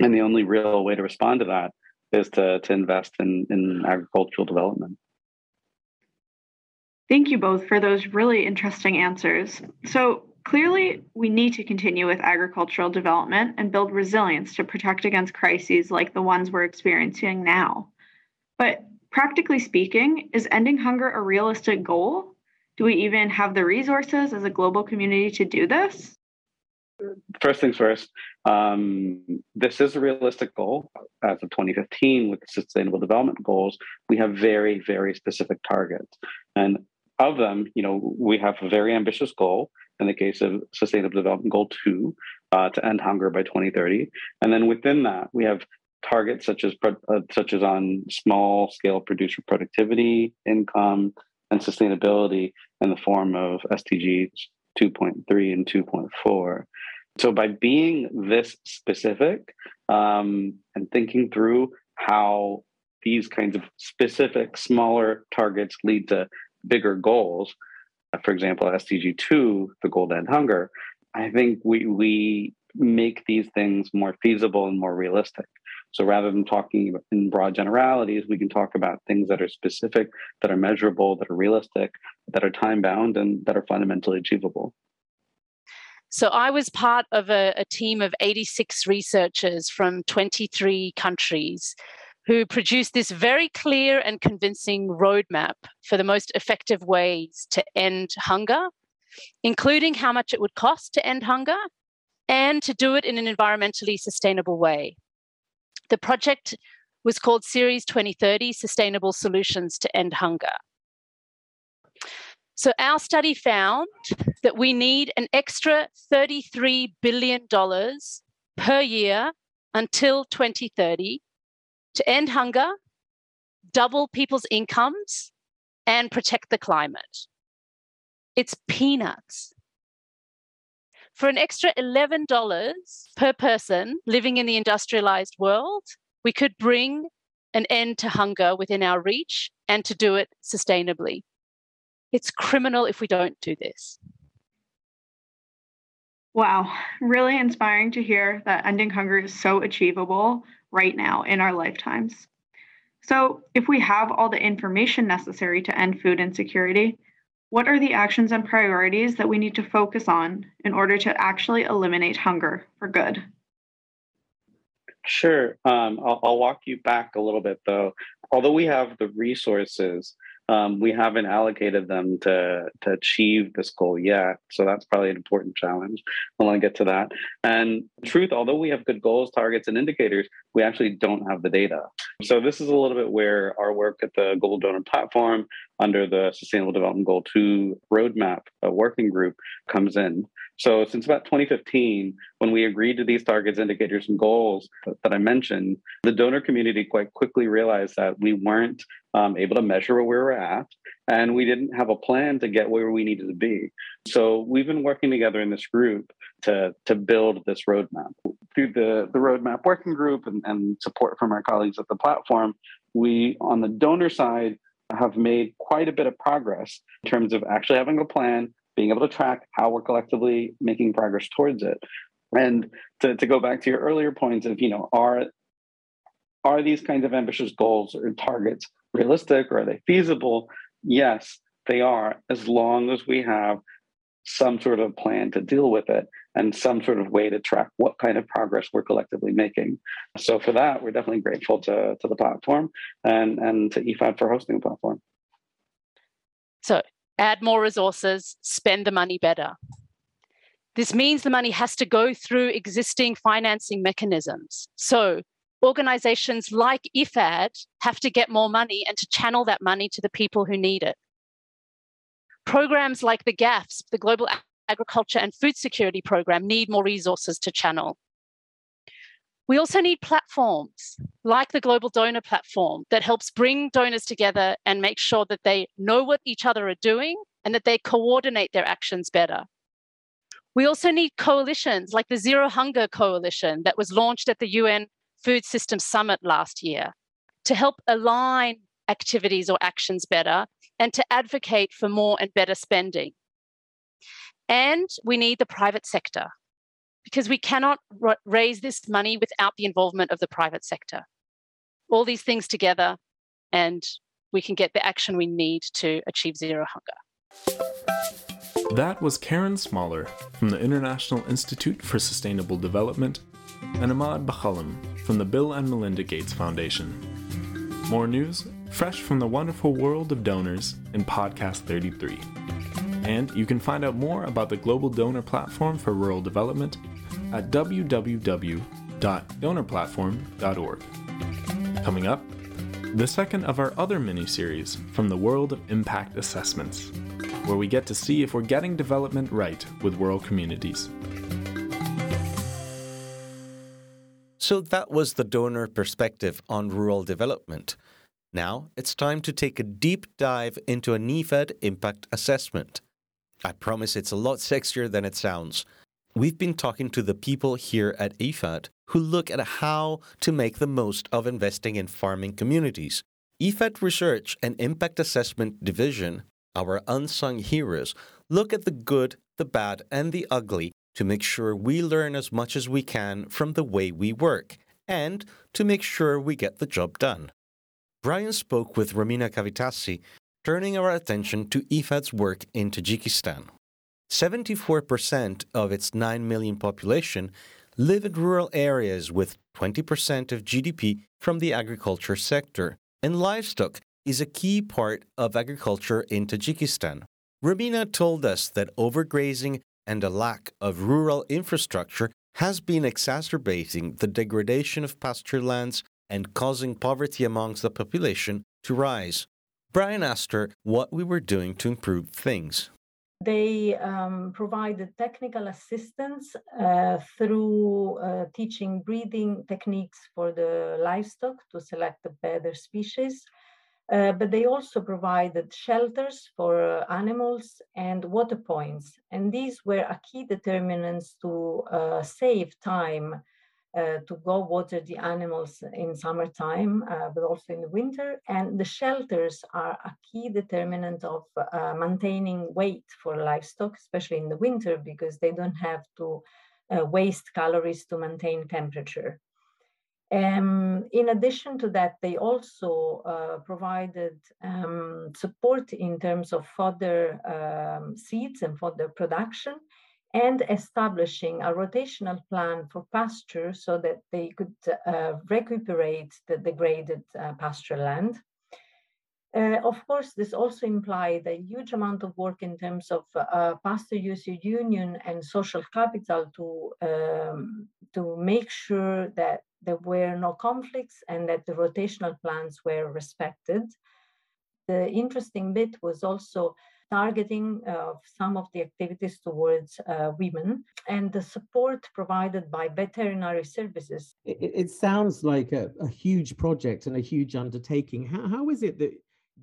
And the only real way to respond to that is to, to invest in, in agricultural development. Thank you both for those really interesting answers. So, clearly, we need to continue with agricultural development and build resilience to protect against crises like the ones we're experiencing now. But practically speaking, is ending hunger a realistic goal? Do we even have the resources as a global community to do this? First things first, um, this is a realistic goal. As of 2015, with the Sustainable Development Goals, we have very, very specific targets. And of them, you know, we have a very ambitious goal in the case of Sustainable Development Goal 2 uh, to end hunger by 2030. And then within that, we have targets such as uh, such as on small scale producer productivity, income, and sustainability in the form of SDGs 2.3 and 2.4. So by being this specific um, and thinking through how these kinds of specific smaller targets lead to bigger goals, uh, for example, SDG 2, the goal to end hunger, I think we, we make these things more feasible and more realistic. So rather than talking in broad generalities, we can talk about things that are specific, that are measurable, that are realistic, that are time bound, and that are fundamentally achievable. So I was part of a, a team of 86 researchers from 23 countries who produced this very clear and convincing roadmap for the most effective ways to end hunger, including how much it would cost to end hunger and to do it in an environmentally sustainable way. The project was called Ceres 2030 Sustainable Solutions to End Hunger. So, our study found that we need an extra $33 billion per year until 2030 to end hunger, double people's incomes, and protect the climate. It's peanuts. For an extra $11 per person living in the industrialized world, we could bring an end to hunger within our reach and to do it sustainably. It's criminal if we don't do this. Wow, really inspiring to hear that ending hunger is so achievable right now in our lifetimes. So, if we have all the information necessary to end food insecurity, what are the actions and priorities that we need to focus on in order to actually eliminate hunger for good? Sure. Um, I'll, I'll, walk you back a little bit though. Although we have the resources, Um, we haven't allocated them to to achieve this goal yet, so that's probably an important challenge. I want to get to that. And truth, although we have good goals, targets, and indicators, we actually don't have the data. So this is a little bit where our work at the Global Donor Platform under the Sustainable Development Goal 2 roadmap working group comes in. So, since about 2015, when we agreed to these targets, indicators, and goals that I mentioned, the donor community quite quickly realized that we weren't um, able to measure where we were at, and we didn't have a plan to get where we needed to be. So, we've been working together in this group to, to build this roadmap. Through the, the roadmap working group and, and support from our colleagues at the platform, we, on the donor side, have made quite a bit of progress in terms of actually having a plan being able to track how we're collectively making progress towards it. And to, to go back to your earlier points of, you know, are are these kinds of ambitious goals or targets realistic or are they feasible? Yes, they are, as long as we have some sort of plan to deal with it and some sort of way to track what kind of progress we're collectively making. So for that, we're definitely grateful to, to the platform and, and to IFAD for hosting the platform. So add more resources, spend the money better. This means the money has to go through existing financing mechanisms. So organizations like IFAD have to get more money and to channel that money to the people who need it. Programs like the GAFS, the Global Agriculture and Food Security Program, need more resources to channel. We also need platforms like the Global Donor Platform that helps bring donors together and make sure that they know what each other are doing and that they coordinate their actions better. We also need coalitions like the Zero Hunger Coalition that was launched at the UN Food Systems Summit last year to help align activities or actions better and to advocate for more and better spending. And we need the private sector because we cannot r- raise this money without the involvement of the private sector. All these things together, and we can get the action we need to achieve zero hunger. That was Carin Smaller from the International Institute for Sustainable Development and Ahmad Bahalim from the Bill and Melinda Gates Foundation. More news, fresh from the wonderful world of donors in Podcast 33. And you can find out more about the Global Donor Platform for Rural Development at www.donorplatform.org. Coming up, the second of our other mini series from the world of impact assessments, where we get to see if we're getting development right with rural communities. So that was the donor perspective on rural development. Now it's time to take a deep dive into a IFAD impact assessment. I promise it's a lot sexier than it sounds. We've been talking to the people here at IFAD who look at how to make the most of investing in farming communities. IFAD Research and Impact Assessment Division, our unsung heroes, look at the good, the bad, and the ugly to make sure we learn as much as we can from the way we work and to make sure we get the job done. Brian spoke with Romina Cavatassi, turning our attention to IFAD's work in Tajikistan. 74% of its 9 million population live in rural areas with 20% of GDP from the agriculture sector, and livestock is a key part of agriculture in Tajikistan. Romina told us that overgrazing and a lack of rural infrastructure has been exacerbating the degradation of pasture lands and causing poverty amongst the population to rise. Brian asked her what we were doing to improve things. They um, provided technical assistance uh, through uh, teaching breeding techniques for the livestock to select the better species. Uh, but they also provided shelters for animals and water points. And these were a key determinants to uh, save time uh, to go water the animals in summertime, uh, but also in the winter. And the shelters are a key determinant of uh, maintaining weight for livestock, especially in the winter, because they don't have to uh, waste calories to maintain temperature. Um, in addition to that, they also uh, provided um, support in terms of fodder um, seeds and fodder production and establishing a rotational plan for pasture so that they could uh, recuperate the degraded uh, pasture land. Uh, of course, this also implied a huge amount of work in terms of uh, pasture user union and social capital to um, to make sure that there were no conflicts and that the rotational plans were respected. The interesting bit was also targeting of some of the activities towards uh, women and the support provided by veterinary services. It, it sounds like a, a, huge project and a huge undertaking. How, how is it that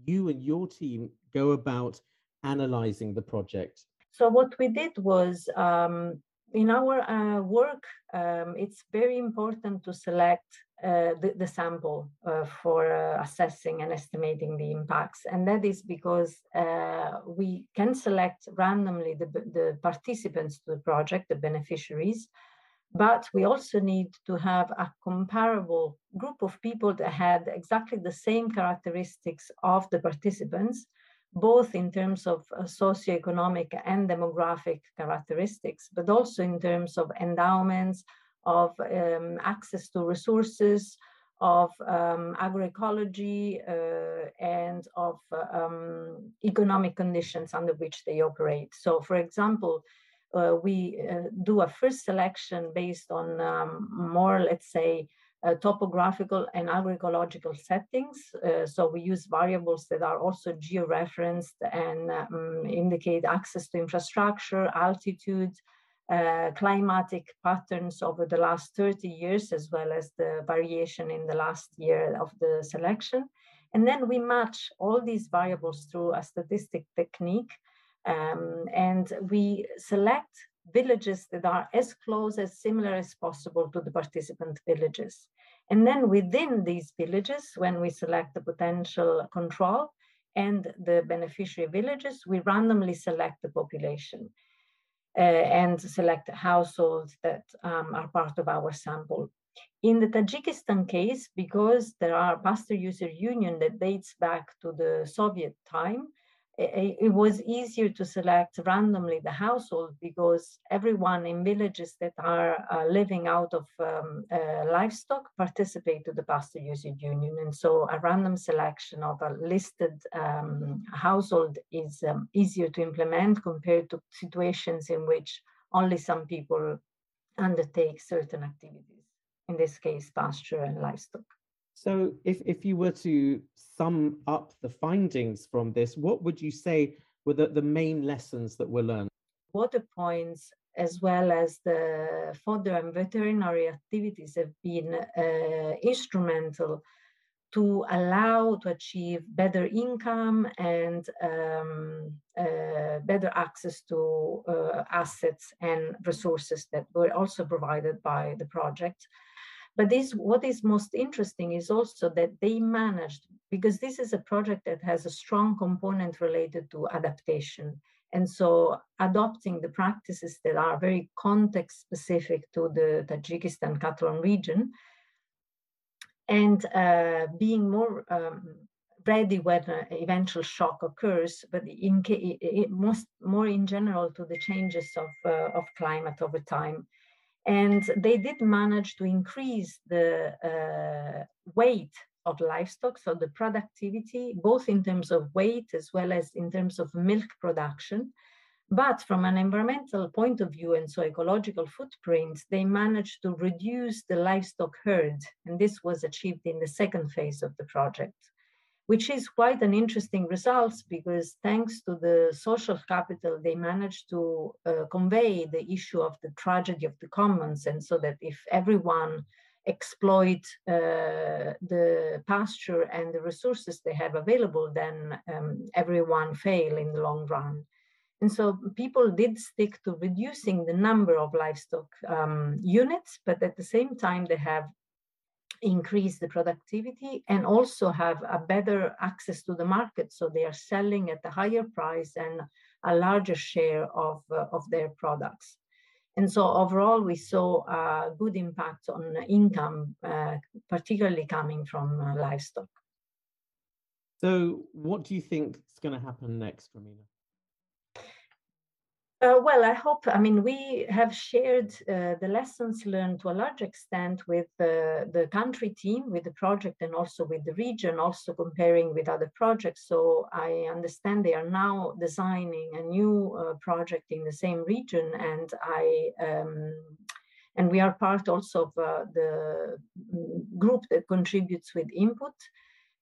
you and your team go about analyzing the project? So, what we did was um, in our uh, work, um, it's very important to select uh, the, the, sample uh, for uh, assessing and estimating the impacts. And that is because uh, we can select randomly the, the participants to the project, the beneficiaries, but we also need to have a comparable group of people that had exactly the same characteristics of the participants, both in terms of uh, socioeconomic and demographic characteristics, but also in terms of endowments, of um, access to resources, of um, agroecology, uh, and of uh, um, economic conditions under which they operate. So, for example, uh, we uh, do a first selection based on um, more, let's say, uh, topographical and agroecological settings. Uh, so we use variables that are also georeferenced and um, indicate access to infrastructure, altitude, uh, climatic patterns over the last 30 years, as well as the variation in the last year of the selection. And then we match all these variables through a statistic technique um, and we select villages that are as close as similar as possible to the participant villages. And then within these villages, when we select the potential control and the beneficiary villages, we randomly select the population uh, and select households that um, are part of our sample. In the Tajikistan case, because there are pasture user union that dates back to the Soviet time, it was easier to select randomly the household because everyone in villages that are uh, living out of um, uh, livestock participate to the pasture user union. And so a random selection of a listed um, household is um, easier to implement compared to situations in which only some people undertake certain activities in this case pasture and livestock so, if, if you were to sum up the findings from this, what would you say were the, the main lessons that were learned? Water points, as well as the fodder and veterinary activities, have been uh, instrumental to allow to achieve better income and um, uh, better access to uh, assets and resources that were also provided by the project. But this, what is most interesting is also that they managed, because this is a project that has a strong component related to adaptation. And so adopting the practices that are very context specific to the Tajikistan Khatlon region and uh, being more um, ready when an eventual shock occurs, but in most more in general to the changes of, uh, of climate over time. And they did manage to increase the uh, weight of livestock, so the productivity, both in terms of weight as well as in terms of milk production. But from an environmental point of view and so ecological footprint, they managed to reduce the livestock herd. And this was achieved in the second phase of the project which is quite an interesting result because thanks to the social capital, they managed to uh, convey the issue of the tragedy of the commons. And so that if everyone exploit uh, the pasture and the resources they have available, then um, everyone fail in the long run. And so people did stick to reducing the number of livestock um, units, but at the same time, they have increase the productivity and also have a better access to the market. So they are selling at a higher price and a larger share of, uh, of their products. And so overall, we saw a good impact on income, uh, particularly coming from uh, livestock. So what do you think is going to happen next, Romina? Uh, well, I hope, I mean, we have shared uh, the lessons learned to a large extent with uh, the country team, with the project, and also with the region, also comparing with other projects. So I understand they are now designing a new uh, project in the same region, and I um, and we are part also of uh, the group that contributes with input.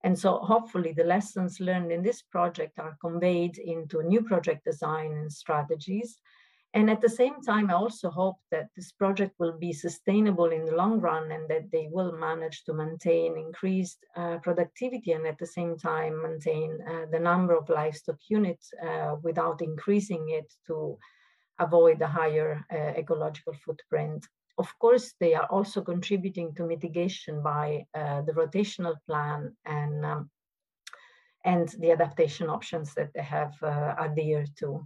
And so hopefully the lessons learned in this project are conveyed into new project design and strategies. And at the same time, I also hope that this project will be sustainable in the long run and that they will manage to maintain increased uh, productivity and at the same time maintain uh, the number of livestock units uh, without increasing it to avoid a higher uh, ecological footprint. Of course, they are also contributing to mitigation by uh, the rotational plan and um, and the adaptation options that they have uh, adhered to.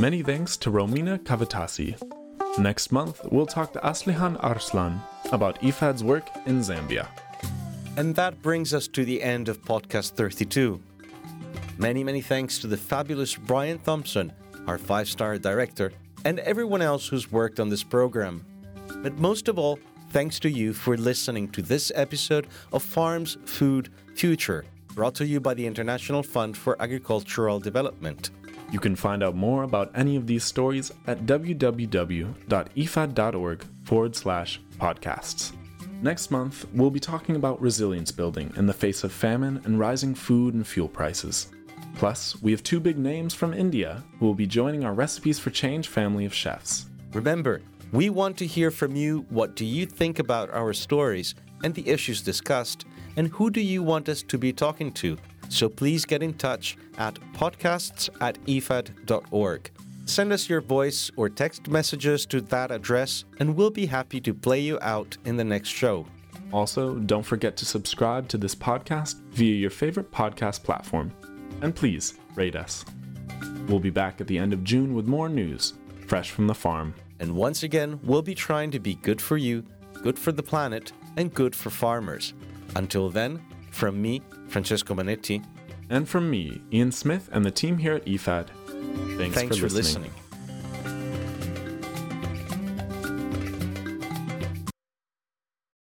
Many thanks to Romina Cavatassi. Next month, we'll talk to Aslihan Arslan about IFAD's work in Zambia. And that brings us to the end of podcast 32. Many, many thanks to the fabulous Brian Thompson, our five star director, and everyone else who's worked on this program. But most of all, thanks to you for listening to this episode of Farms Food Future, brought to you by the International Fund for Agricultural Development. You can find out more about any of these stories at www.ifad.org forward slash podcasts. Next month, we'll be talking about resilience building in the face of famine and rising food and fuel prices. Plus, we have two big names from India who will be joining our Recipes for Change family of chefs. Remember, we want to hear from you what do you think about our stories and the issues discussed, and who do you want us to be talking to? So please get in touch at podcasts at ifad.org. Send us your voice or text messages to that address, and we'll be happy to play you out in the next show. Also, don't forget to subscribe to this podcast via your favorite podcast platform. And please, rate us. We'll be back at the end of June with more news, fresh from the farm. And once again, we'll be trying to be good for you, good for the planet, and good for farmers. Until then, from me, Francesco Manetti, and from me, Ian Smith, and the team here at IFAD, thanks, thanks for, for listening. listening.